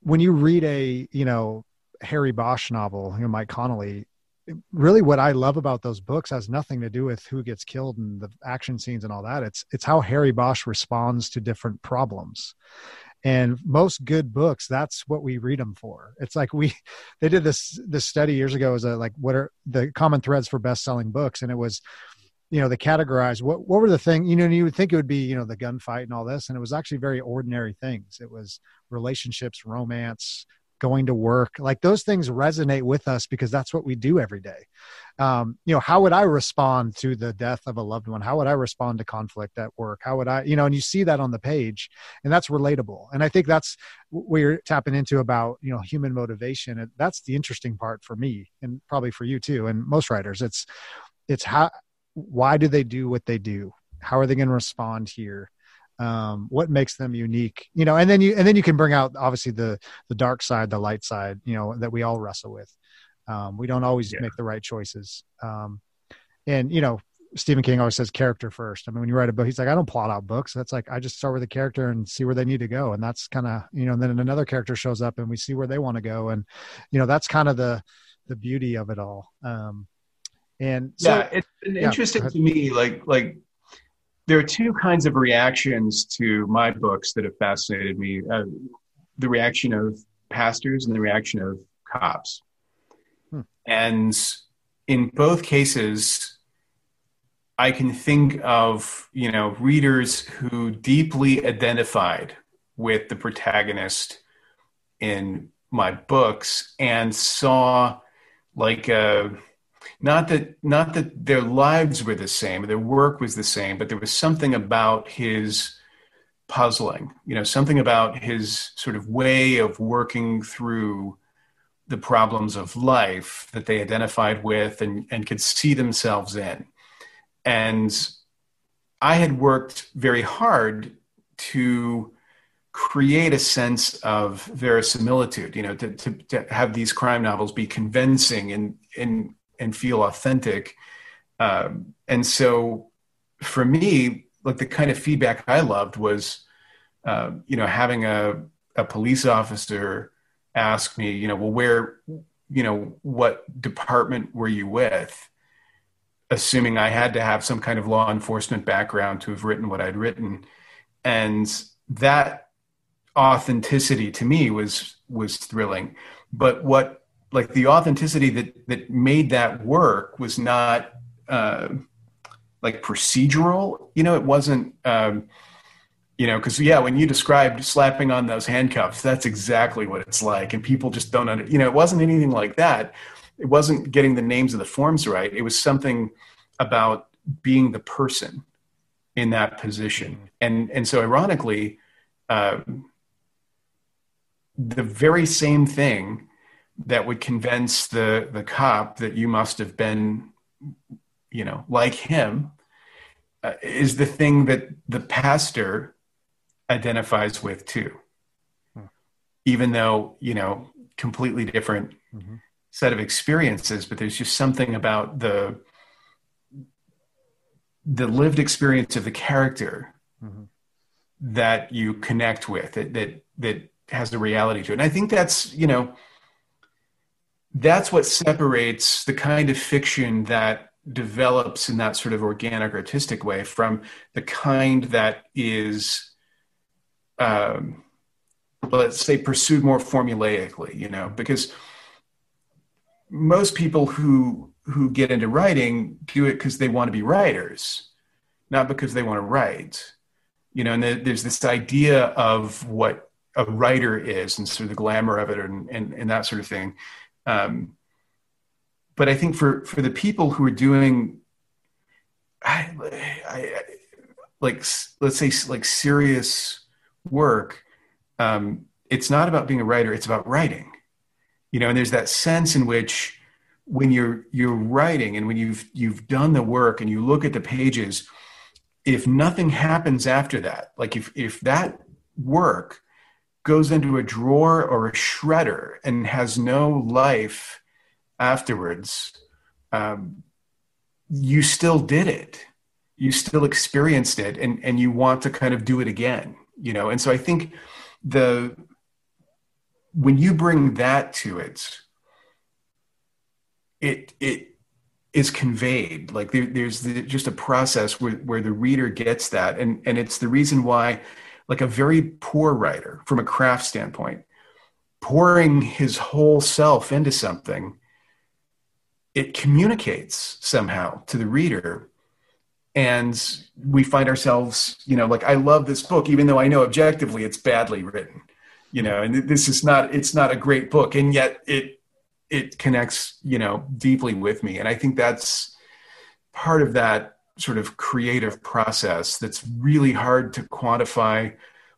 A: when you read a you know Harry Bosch novel, you know Mike Connelly, really what I love about those books has nothing to do with who gets killed and the action scenes and all that. It's it's how Harry Bosch responds to different problems and most good books that's what we read them for. It's like we they did this this study years ago as a like what are the common threads for best selling books and it was you know they categorized what what were the thing you know you would think it would be you know the gunfight and all this and it was actually very ordinary things. It was relationships romance going to work like those things resonate with us because that's what we do every day. Um, you know how would i respond to the death of a loved one? How would i respond to conflict at work? How would i you know and you see that on the page and that's relatable. And i think that's what we're tapping into about you know human motivation and that's the interesting part for me and probably for you too and most writers. It's it's how why do they do what they do? How are they going to respond here um, what makes them unique you know and then you and then you can bring out obviously the the dark side the light side you know that we all wrestle with. Um, we don't always yeah. make the right choices. Um, and you know stephen king always says character first. I mean when you write a book he's like i don't plot out books. That's like i just start with a character and see where they need to go. And that's kind of you know and then another character shows up and we see where they want to go. And you know that's kind of the the beauty of it all. Um and
B: so, yeah it's been yeah, interesting to me like like there are two kinds of reactions to my books that have fascinated me uh, the reaction of pastors and the reaction of cops. Hmm. And in both cases, I can think of, you know, readers who deeply identified with the protagonist in my books and saw like a not that not that their lives were the same their work was the same but there was something about his puzzling you know something about his sort of way of working through the problems of life that they identified with and, and could see themselves in. And i had worked very hard to create a sense of verisimilitude you know to, to, to have these crime novels be convincing and, and and feel authentic. Um, and so for me, like the kind of feedback I loved was, uh, you know, having a, a police officer ask me, you know, well, where, you know, what department were you with? Assuming I had to have some kind of law enforcement background to have written what I'd written. And that authenticity to me was was thrilling. But what like the authenticity that that made that work was not uh, like procedural. You know, it wasn't. Um, you know because yeah when you described slapping on those handcuffs that's exactly what it's like and people just don't under, you know it wasn't anything like that it wasn't getting the names of the forms right it was something about being the person in that position and and so ironically uh, the very same thing that would convince the the cop that you must have been you know like him uh, is the thing that the pastor identifies with too hmm. even though you know completely different mm-hmm. set of experiences but there's just something about the the lived experience of the character mm-hmm. that you connect with that that that has the reality to it and i think that's you know that's what separates the kind of fiction that develops in that sort of organic artistic way from the kind that is um, let's say pursued more formulaically you know because most people who who get into writing do it because they want to be writers not because they want to write you know and there's this idea of what a writer is and sort of the glamour of it and, and, and that sort of thing um, but i think for for the people who are doing I, I, like let's say like serious work, um, it's not about being a writer; it's about writing. You know, and there's that sense in which when you're you're writing and when you've you've done the work and you look at the pages, if nothing happens after that, like if if that work goes into a drawer or a shredder and has no life afterwards, um, you still did it. You still experienced it, and and you want to kind of do it again you know? And so i think the when you bring that to it it it is conveyed. Like there, there's the, just a process where, where the reader gets that. And and it's the reason why like a very poor writer from a craft standpoint pouring his whole self into something it communicates somehow to the reader. And we find ourselves you know like i love this book even though i know objectively it's badly written you know and this is not it's not a great book and yet it it connects you know deeply with me. And i think that's part of that sort of creative process that's really hard to quantify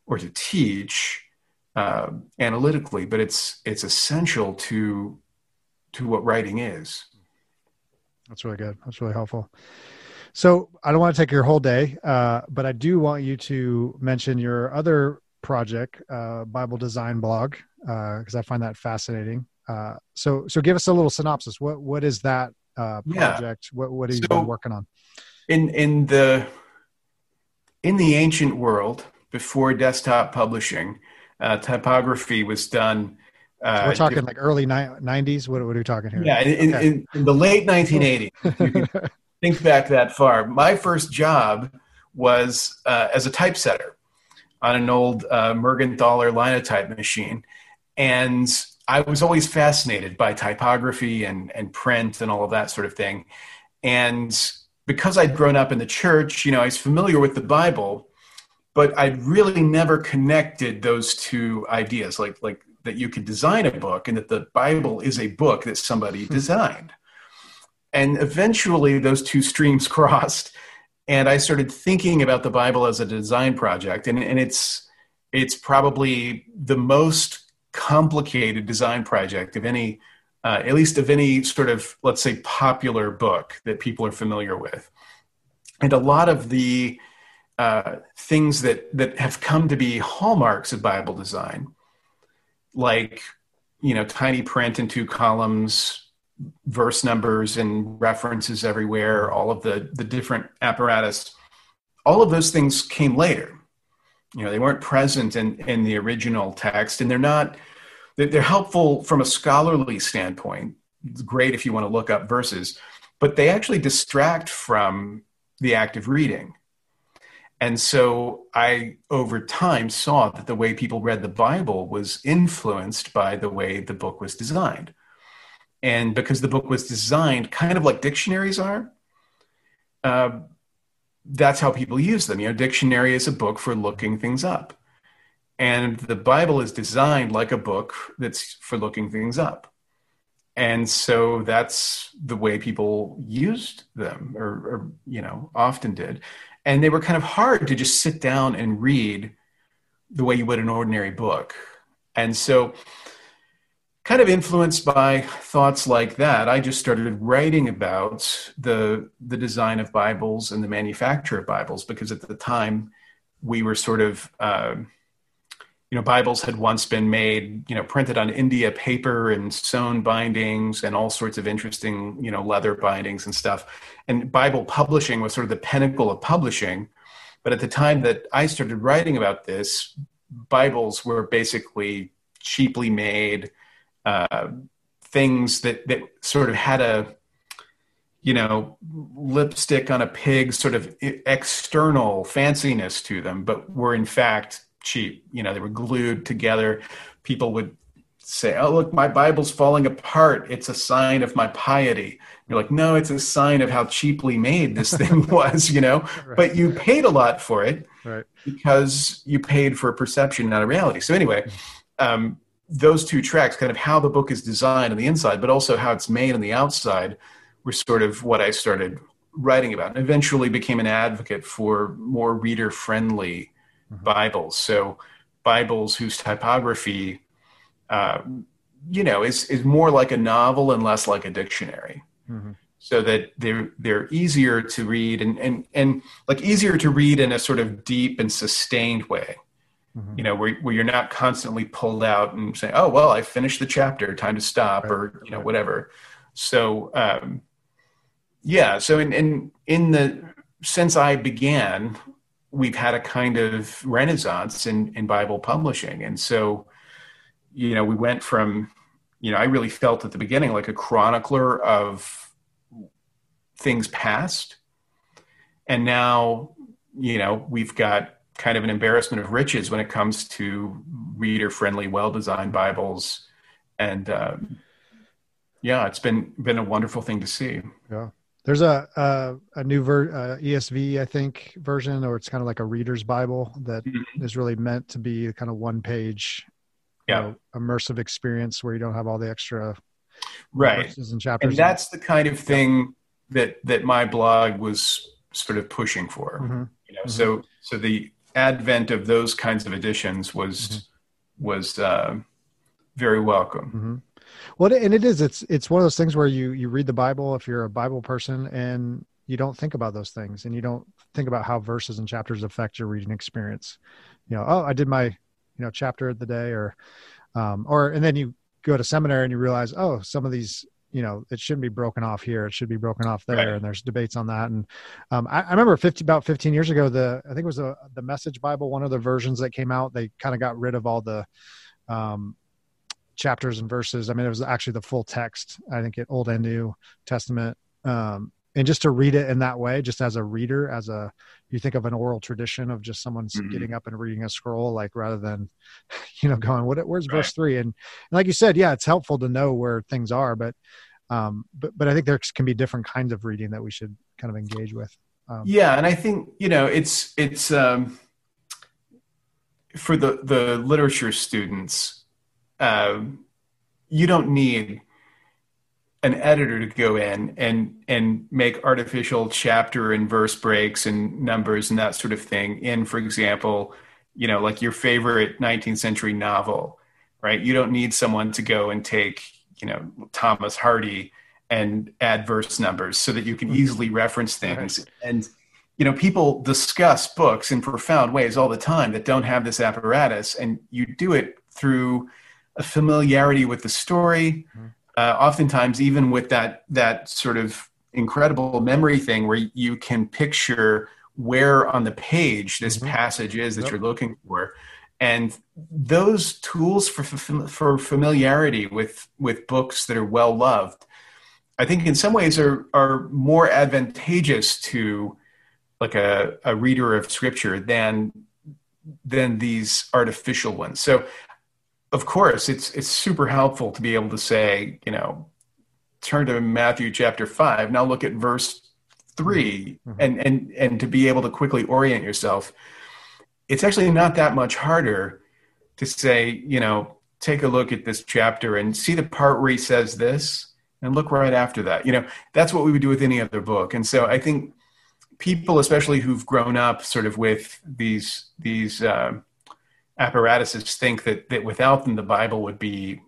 B: or to teach uh, analytically but it's it's essential to to what writing is
A: that's really good that's really helpful so I don't want to take your whole day, uh, but I do want you to mention your other project, uh, Bible Design Blog, because uh, I find that fascinating. Uh, so, so give us a little synopsis. What what is that uh, project? Yeah. What what are you so working on?
B: In in the in the ancient world, before desktop publishing, uh, typography was done.
A: So we're talking like early ni- 90s. What, what, are we talking here?
B: Yeah, in, okay. in, in the late 1980s. think back that far. My first job was uh, as a typesetter on an old uh, Mergenthaler linotype machine. And I was always fascinated by typography and, and print and all of that sort of thing. And because I'd grown up in the church, you know, I was familiar with the Bible, but I'd really never connected those two ideas, like like that you could design a book and that the Bible is a book that somebody hmm. designed. And eventually those two streams crossed and I started thinking about the Bible as a design project. And, and it's, it's probably the most complicated design project of any, uh, at least of any sort of, let's say, popular book that people are familiar with. And a lot of the uh, things that, that have come to be hallmarks of Bible design, like, you know, tiny print in two columns, verse numbers and references everywhere, all of the, the different apparatus, all of those things came later. You know, they weren't present in, in the original text, and they're not, they're helpful from a scholarly standpoint. It's great if you want to look up verses, but they actually distract from the act of reading. And so I, over time, saw that the way people read the Bible was influenced by the way the book was designed. And because the book was designed kind of like dictionaries are, uh, that's how people use them. You know, dictionary is a book for looking things up. And the Bible is designed like a book that's for looking things up. And so that's the way people used them, or, or, you know, often did. And they were kind of hard to just sit down and read the way you would an ordinary book. And so, kind of influenced by thoughts like that, I just started writing about the the design of Bibles and the manufacture of Bibles because at the time we were sort of uh, you know bibles had once been made you know printed on india paper and sewn bindings and all sorts of interesting you know leather bindings and stuff. And bible publishing was sort of the pinnacle of publishing. But at the time that i started writing about this bibles were basically cheaply made uh, things that that sort of had a you know lipstick on a pig sort of external fanciness to them but were in fact cheap. You know, they were glued together. People would say, "Oh, look, my Bible's falling apart. It's a sign of my piety." You're like, "No, it's a sign of how cheaply made this thing was." You know, right. but you paid a lot for it right. because you paid for a perception, not a reality. So anyway. Um, those two tracks, kind of how the book is designed on the inside, but also how it's made on the outside, were sort of what I started writing about and eventually became an advocate for more reader friendly mm-hmm. Bibles. So Bibles whose typography, uh, you know, is is more like a novel and less like a dictionary. Mm-hmm. So that they're they're easier to read and, and and like easier to read in a sort of deep and sustained way. Mm-hmm. You know, where where you're not constantly pulled out and saying, "Oh, well, I finished the chapter, time to stop," right. or you know, right. whatever. So, um, yeah. So in in in the since I began we've had a kind of renaissance in, in Bible publishing. And so, you know, we went from, you know, I really felt at the beginning like a chronicler of things past. And now, you know, we've got kind of an embarrassment of riches when it comes to reader friendly, well designed Bibles. And, um, yeah, it's been been a wonderful thing to see.
A: Yeah. There's a a, a new ver, uh, ESV, I think, version, or it's kind of like a reader's Bible that mm-hmm. is really meant to be kind of one page, yeah, you know, immersive experience where you don't have all the extra
B: right verses and chapters. And that's the kind of thing that that my blog was sort of pushing for. Mm-hmm. You know, mm-hmm. so so the advent of those kinds of editions was mm-hmm. was uh, very welcome.
A: Well, and it is. It's it's one of those things where you you read the Bible if you're a Bible person, and you don't think about those things, and you don't think about how verses and chapters affect your reading experience. You know, oh, I did my you know chapter of the day, or um, or and then you go to seminary and you realize, oh, some of these you know it shouldn't be broken off here it should be broken off there right. and there's debates on that and um, I, I, remember 50 about 15 years ago the i think it was a, the message bible one of the versions that came out they kind of got rid of all the um, chapters and verses. I mean, it was actually the full text. I think it Old and New Testament. Um, and just to read it in that way, just as a reader, as a you think of an oral tradition of just someone mm-hmm. getting up and reading a scroll, like rather than, you know, going, what where's right. verse three? And, and, like you said, yeah, it's helpful to know where things are, but um, but but I think there can be different kinds of reading that we should kind of engage with.
B: Um, yeah, and I think you know it's it's um, for the the literature students um, you don't need an editor to go in and and make artificial chapter and verse breaks and numbers and that sort of thing in for example you know like your favorite 19th century novel right? You don't need someone to go and take you know thomas hardy and add verse numbers so that you can easily reference things. Right. and you know people discuss books in profound ways all the time that don't have this apparatus and you do it through a familiarity with the story. Mm-hmm. Uh, oftentimes, even with that that sort of incredible memory thing, where you can picture where on the page this mm-hmm. passage is that yep. you're looking for, and those tools for for familiarity with with books that are well loved, I think in some ways are are more advantageous to like a, a reader of scripture than than these artificial ones. So of course, it's it's super helpful to be able to say, you know, turn to Matthew chapter five. Now look at verse 3 mm-hmm. and and and to be able to quickly orient yourself it's actually not that much harder to say you know take a look at this chapter and see the part where he says this and look right after that you know that's what we would do with any other book and so i think people especially who've grown up sort of with these these uh, apparatuses think that that without them the bible would be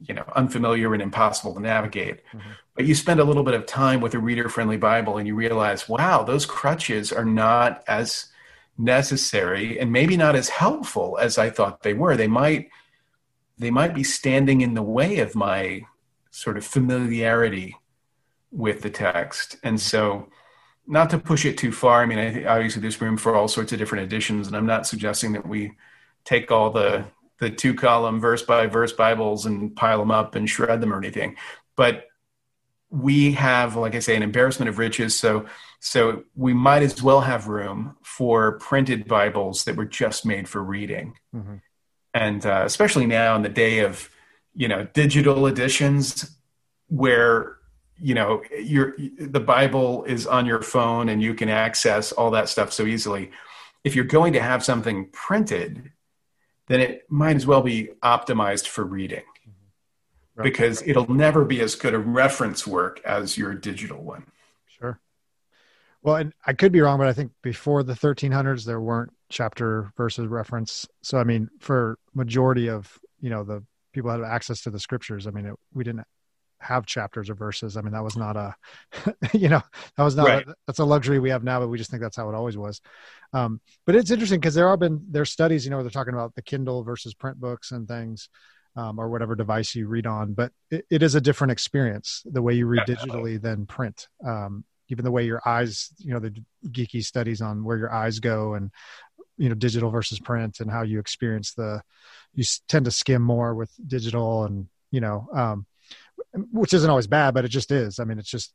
B: you know unfamiliar and impossible to navigate. Mm-hmm. but you spend a little bit of time with a reader friendly bible and you realize wow those crutches are not as necessary and maybe not as helpful as i thought they were. They might they might be standing in the way of my sort of familiarity with the text. And so not to push it too far i mean I, obviously there's room for all sorts of different editions and i'm not suggesting that we take all the the two column verse by verse Bibles and pile them up and shred them or anything. But we have, like I say, an embarrassment of riches. So, so we might as well have room for printed Bibles that were just made for reading. Mm-hmm. And uh, especially now in the day of, you know, digital editions where you know your the bible is on your phone and you can access all that stuff so easily if you're going to have something printed then it might as well be optimized for reading mm-hmm. right. because it'll never be as good a reference work as your digital one.
A: Sure. Well, and I could be wrong, but I think before the 1300s, there weren't chapter verses reference. So, I mean, for majority of, you know, the people that have access to the scriptures, I mean, it, we didn't have chapters or verses. I mean, that was not a, you know, that was not, right. a, that's a luxury we have now, but we just think that's how it always was. Um, but it's interesting because there have been, there's studies, you know, where they're talking about the Kindle versus print books and things, um, or whatever device you read on, but it, it is a different experience, the way you read digitally than print. Um, even the way your eyes, you know, the geeky studies on where your eyes go and, you know, digital versus print and how you experience the, you tend to skim more with digital and, you know, um, which isn't always bad, but it just is. I mean, it's just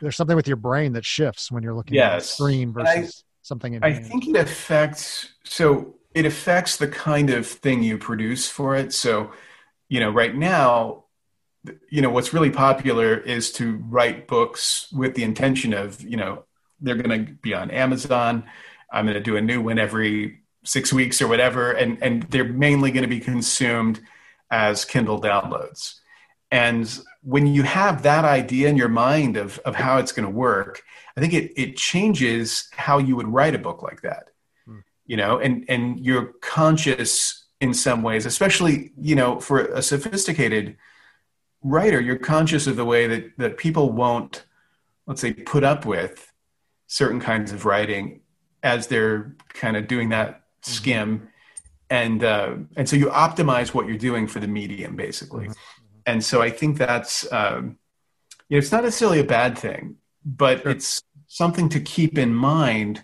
A: there's something with your brain that shifts when you're looking yes. at a screen versus I, something.
B: I think it affects. So it affects the kind of thing you produce for it. So, you know, right now, you know, what's really popular is to write books with the intention of, you know, they're going to be on Amazon. I'm going to do a new one every six weeks or whatever, and and they're mainly going to be consumed as Kindle downloads. And when you have that idea in your mind of, of how it's going to work, I think it, it changes how you would write a book like that. Hmm. You know, and, and you're conscious in some ways, especially, you know, for a sophisticated writer, you're conscious of the way that, that people won't, let's say, put up with certain kinds of writing as they're kind of doing that mm-hmm. skim. And, uh, and so you optimize what you're doing for the medium, basically. Mm-hmm and so I think that's um, you know it's not necessarily a bad thing, but sure. it's something to keep in mind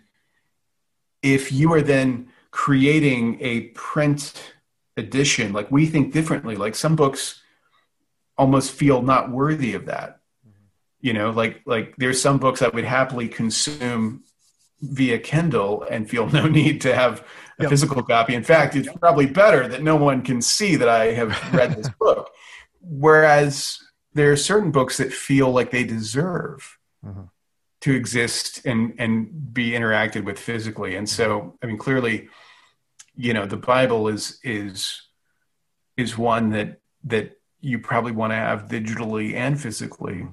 B: if you are then creating a print edition. Like we think differently. Like some books almost feel not worthy of that. Mm-hmm. You know, like like there's some books I would happily consume via Kindle and feel no need to have a yep. physical copy. In fact, it's probably better that no one can see that I have read this book. Whereas there are certain books that feel like they deserve mm-hmm. to exist and and be interacted with physically. And so, I mean, clearly, you know, the Bible is is is one that that you probably want to have digitally and physically, mm-hmm.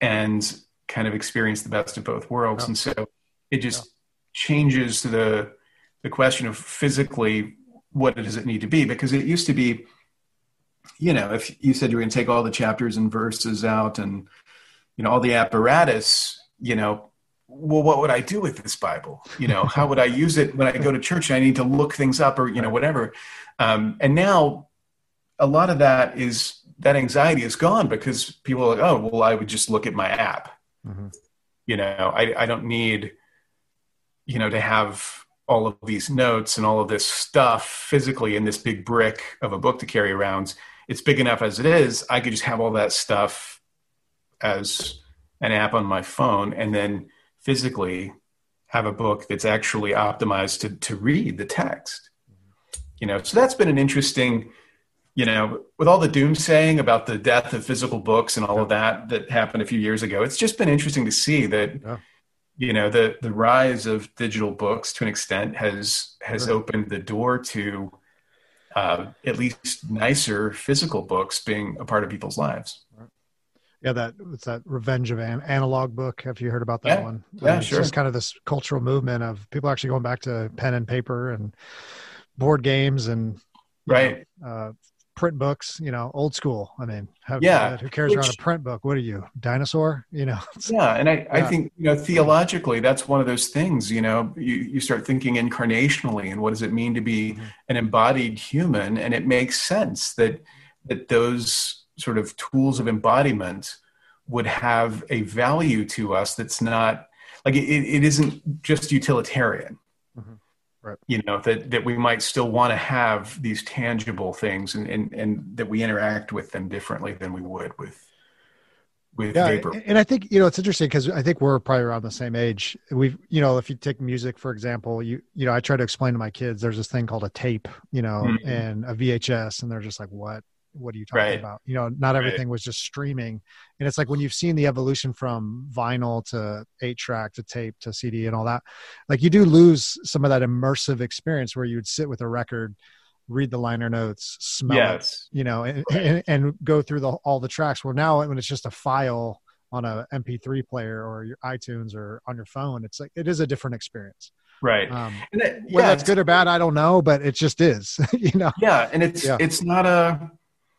B: and kind of experience the best of both worlds. Yeah. And so, it just yeah. changes the the question of physically what does it need to be because it used to be you know, if you said you were going to take all the chapters and verses out and, you know, all the apparatus, you know, well, what would I do with this Bible? You know, how would I use it when I go to church and I need to look things up or, you know, whatever. Um, and now a lot of that is, that anxiety is gone because people are like, oh, well, I would just look at my app. Mm-hmm. You know, I, I don't need, you know, to have all of these notes and all of this stuff physically in this big brick of a book to carry around it's big enough as it is. I could just have all that stuff as an app on my phone and then physically have a book that's actually optimized to, to read the text. You know, so that's been an interesting, you know, with all the doomsaying about the death of physical books and all of that that happened a few years ago, it's just been interesting to see that, yeah. you know the the rise of digital books to an extent has has
A: Sure.
B: opened the door to uh, at least nicer physical books being a part of people's lives.
A: Yeah, that it's that Revenge of An- Analog book. Have you heard about that
B: Yeah.
A: one?
B: Yeah,
A: it's
B: sure.
A: just kind of this cultural movement of people actually going back to pen and paper and board games and
B: Right.
A: know, uh, print books. You know, old school. I mean, how,
B: Yeah,
A: who cares around
B: which-
A: a print book? What are you, dinosaur? You know,
B: Yeah, and I, I think you know theologically that's one of those things. You know, you you start thinking incarnationally, and what does it mean to be
A: Mhm.
B: an embodied human? And it makes sense that that those sort of tools of embodiment would have a value to us that's not like it, it isn't just utilitarian.
A: Right.
B: You know that that we might still want to have these tangible things, and and and that we interact with them differently than we would with with
A: yeah,
B: paper.
A: and I think you know it's interesting because I think we're probably around the same age. We've you know if you take music for example, you you know I try to explain to my kids there's this thing called a tape, you know,
B: Mhm.
A: and a VHS, and they're just like, what? What are you talking
B: Right.
A: about? You know, not
B: Right.
A: everything was just streaming, and it's like when you've seen the evolution from vinyl to eight track to tape to CD and all that, like you do lose some of that immersive experience where you would sit with a record, read the liner notes, smell it, you know, and, and, and go through the, all the tracks. Where now, when it's just a file on a MP3 player or your iTunes or on your phone, it's like it is a different experience.
B: Right.
A: Um,
B: And that,
A: whether that's
B: it's-
A: good or bad, I don't know, but it just is. you know,
B: Yeah, and it's
A: Yeah.
B: it's not a.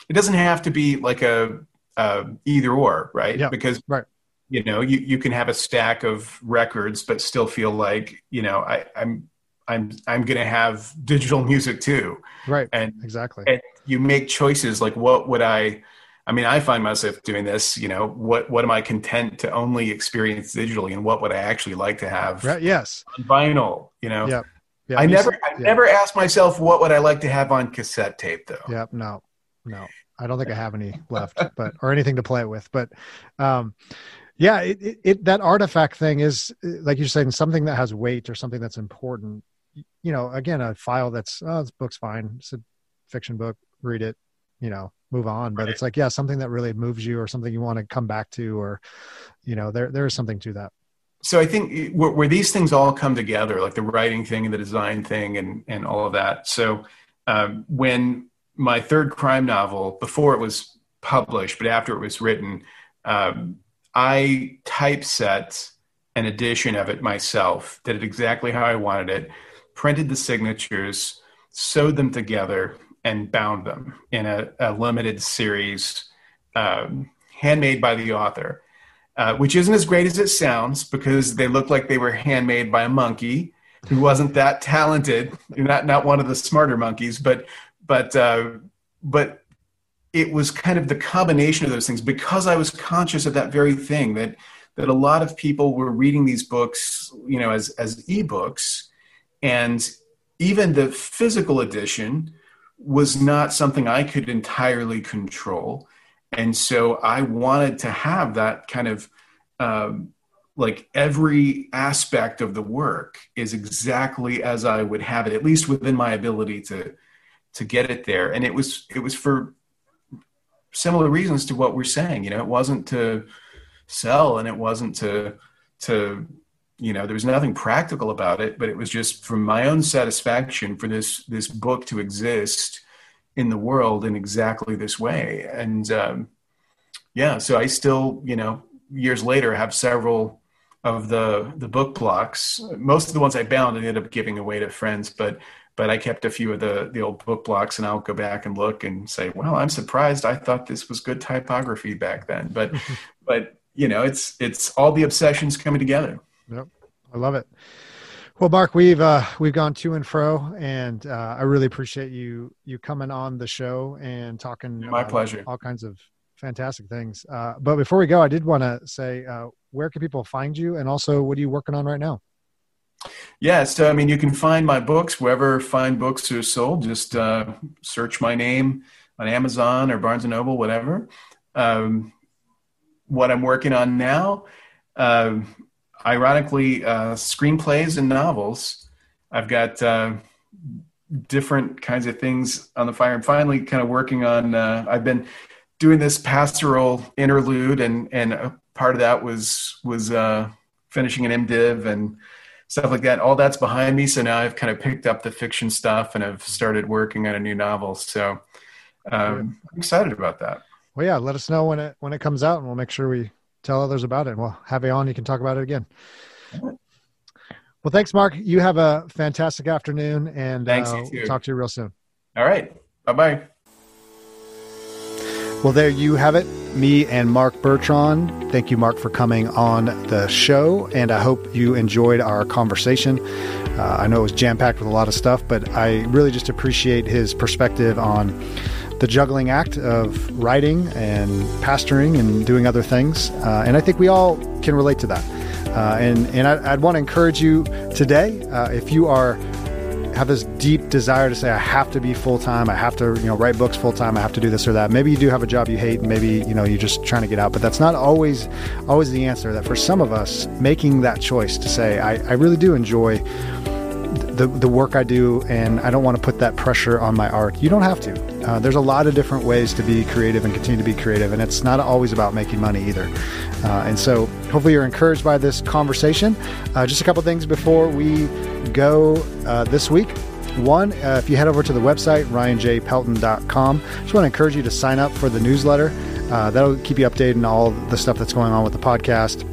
B: It doesn't have to be like a, a either or, right?
A: Yeah,
B: Because
A: right.
B: you know you you can have a stack of records, but still feel like you know I, I'm I'm I'm gonna have digital music too,
A: right?
B: and
A: Exactly.
B: and you make choices like what would I. I mean, I find myself doing this. You know, what what am I content to only experience digitally, and what would I actually like to have
A: Right. Yes.
B: on vinyl? You know,
A: Yeah. Yeah.
B: I never I
A: yeah.
B: never asked myself what would I like to have on cassette tape though.
A: Yeah. No. No. I don't think I have any left, but or anything to play it with. But um, yeah, it, it, it that artifact thing is like you're saying something that has weight or something that's important. You know, again, a file that's oh, this book's fine. It's a fiction book. Read it. You know, move on. But
B: Right.
A: it's like yeah, something that really moves you or something you want to come back to, or you know, there there is something to that.
B: so I think where, where these things all come together, like the writing thing and the design thing and, and all of that. So um, when my third crime novel, before it was published, but after it was written, um, I typeset an edition of it myself, did it exactly how I wanted it, printed the signatures, sewed them together, and bound them in a, a limited series, um, handmade by the author uh, which isn't as great as it sounds because they look like they were handmade by a monkey who wasn't that talented, not not one of the smarter monkeys, but but uh, but it was kind of the combination of those things because I was conscious of that very thing that that a lot of people were reading these books, you know, as as ebooks, and even the physical edition was not something I could entirely control. And so I wanted to have that kind of um, like every aspect of the work is exactly as I would have it, at least within my ability to to get it there. And it was it was for similar reasons to what we're saying. You know, it wasn't to sell, and it wasn't to to you know there was nothing practical about it, but it was just for my own satisfaction for this this book to exist in the world in exactly this way. And um, yeah, so I still, you know, years later have several of the the book blocks. Most of the ones I bound, I ended up giving away to friends, but but I kept a few of the the old book blocks, and I'll go back and look and say, well, I'm surprised. I thought this was good typography back then, but but you know, it's it's all the obsessions coming together.
A: I love it. Well, Mark, we've uh, we've gone to and fro, and uh, I really appreciate you you coming on the show and talking.
B: My
A: about
B: pleasure.
A: All kinds of fantastic things. Uh, but before we go, I did want to say, uh, where can people find you, and also what are you working on right now?
B: Yeah, so I mean, you can find my books wherever fine books are sold. Just uh, search my name on Amazon or Barnes and Noble, whatever. Um, what I'm working on now, uh, ironically, uh, screenplays and novels. I've got uh, different kinds of things on the fire. I'm finally kind of working on. Uh, I've been doing this pastoral interlude, and and a part of that was was. Uh, finishing an MDiv and stuff like that. All that's behind me. So now I've kind of picked up the fiction stuff and I've started working on a new novel. So um, I'm excited about that.
A: Well, yeah, let us know when it when it comes out, and we'll make sure we tell others about it. We'll have you on. You can talk about it again. Well, thanks, Mark. You have a fantastic afternoon, and
B: thanks.
A: Uh, we'll talk to you real soon.
B: All right. Bye bye.
A: Well, there you have it. Me and Mark Bertrand. Thank you, Mark, for coming on the show, and I hope you enjoyed our conversation. Uh, I know it was jam packed with a lot of stuff, but I really just appreciate his perspective on the juggling act of writing and pastoring and doing other things. Uh, and I think we all can relate to that. Uh, and and I, would want to encourage you today, uh, if you are have this deep desire to say, I have to be full time, I have to, you know, write books full time, I have to do this or that. Maybe you do have a job you hate, maybe you know you're just trying to get out, but that's not always always the answer. That for some of us, making that choice to say, I, I really do enjoy the, the work I do, and I don't want to put that pressure on my art. You don't have to. Uh, there's a lot of different ways to be creative and continue to be creative, and it's not always about making money either. Uh, and so, hopefully, you're encouraged by this conversation. Uh, just a couple things before we go uh, this week. One, uh, if you head over to the website, ryanjpelton.com, I just want to encourage you to sign up for the newsletter. Uh, that'll keep you updated on all the stuff that's going on with the podcast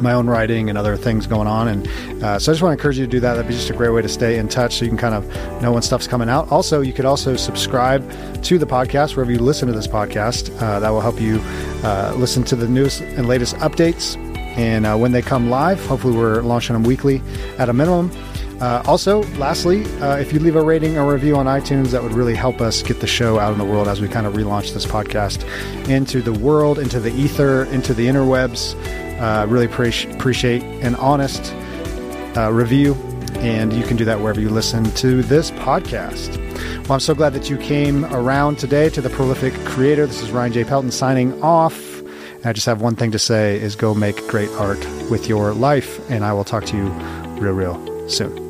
A: my own writing and other things going on. And uh, so I just want to encourage you to do that. That'd be just a great way to stay in touch so you can kind of know when stuff's coming out. Also, you could also subscribe to the podcast wherever you listen to this podcast. Uh, that will help you uh, listen to the newest and latest updates. And uh, when they come live, hopefully we're launching them weekly at a minimum. Uh, also, lastly, uh, if you leave a rating or review on iTunes, that would really help us get the show out in the world as we kind of relaunch this podcast into the world, into the ether, into the interwebs. Uh, really pre- appreciate an honest uh, review, and you can do that wherever you listen to this podcast. Well, I'm so glad that you came around today to the Prolific Creator. This is Ryan J. Pelton signing off. And I just have one thing to say is go make great art with your life, and I will talk to you real, real soon.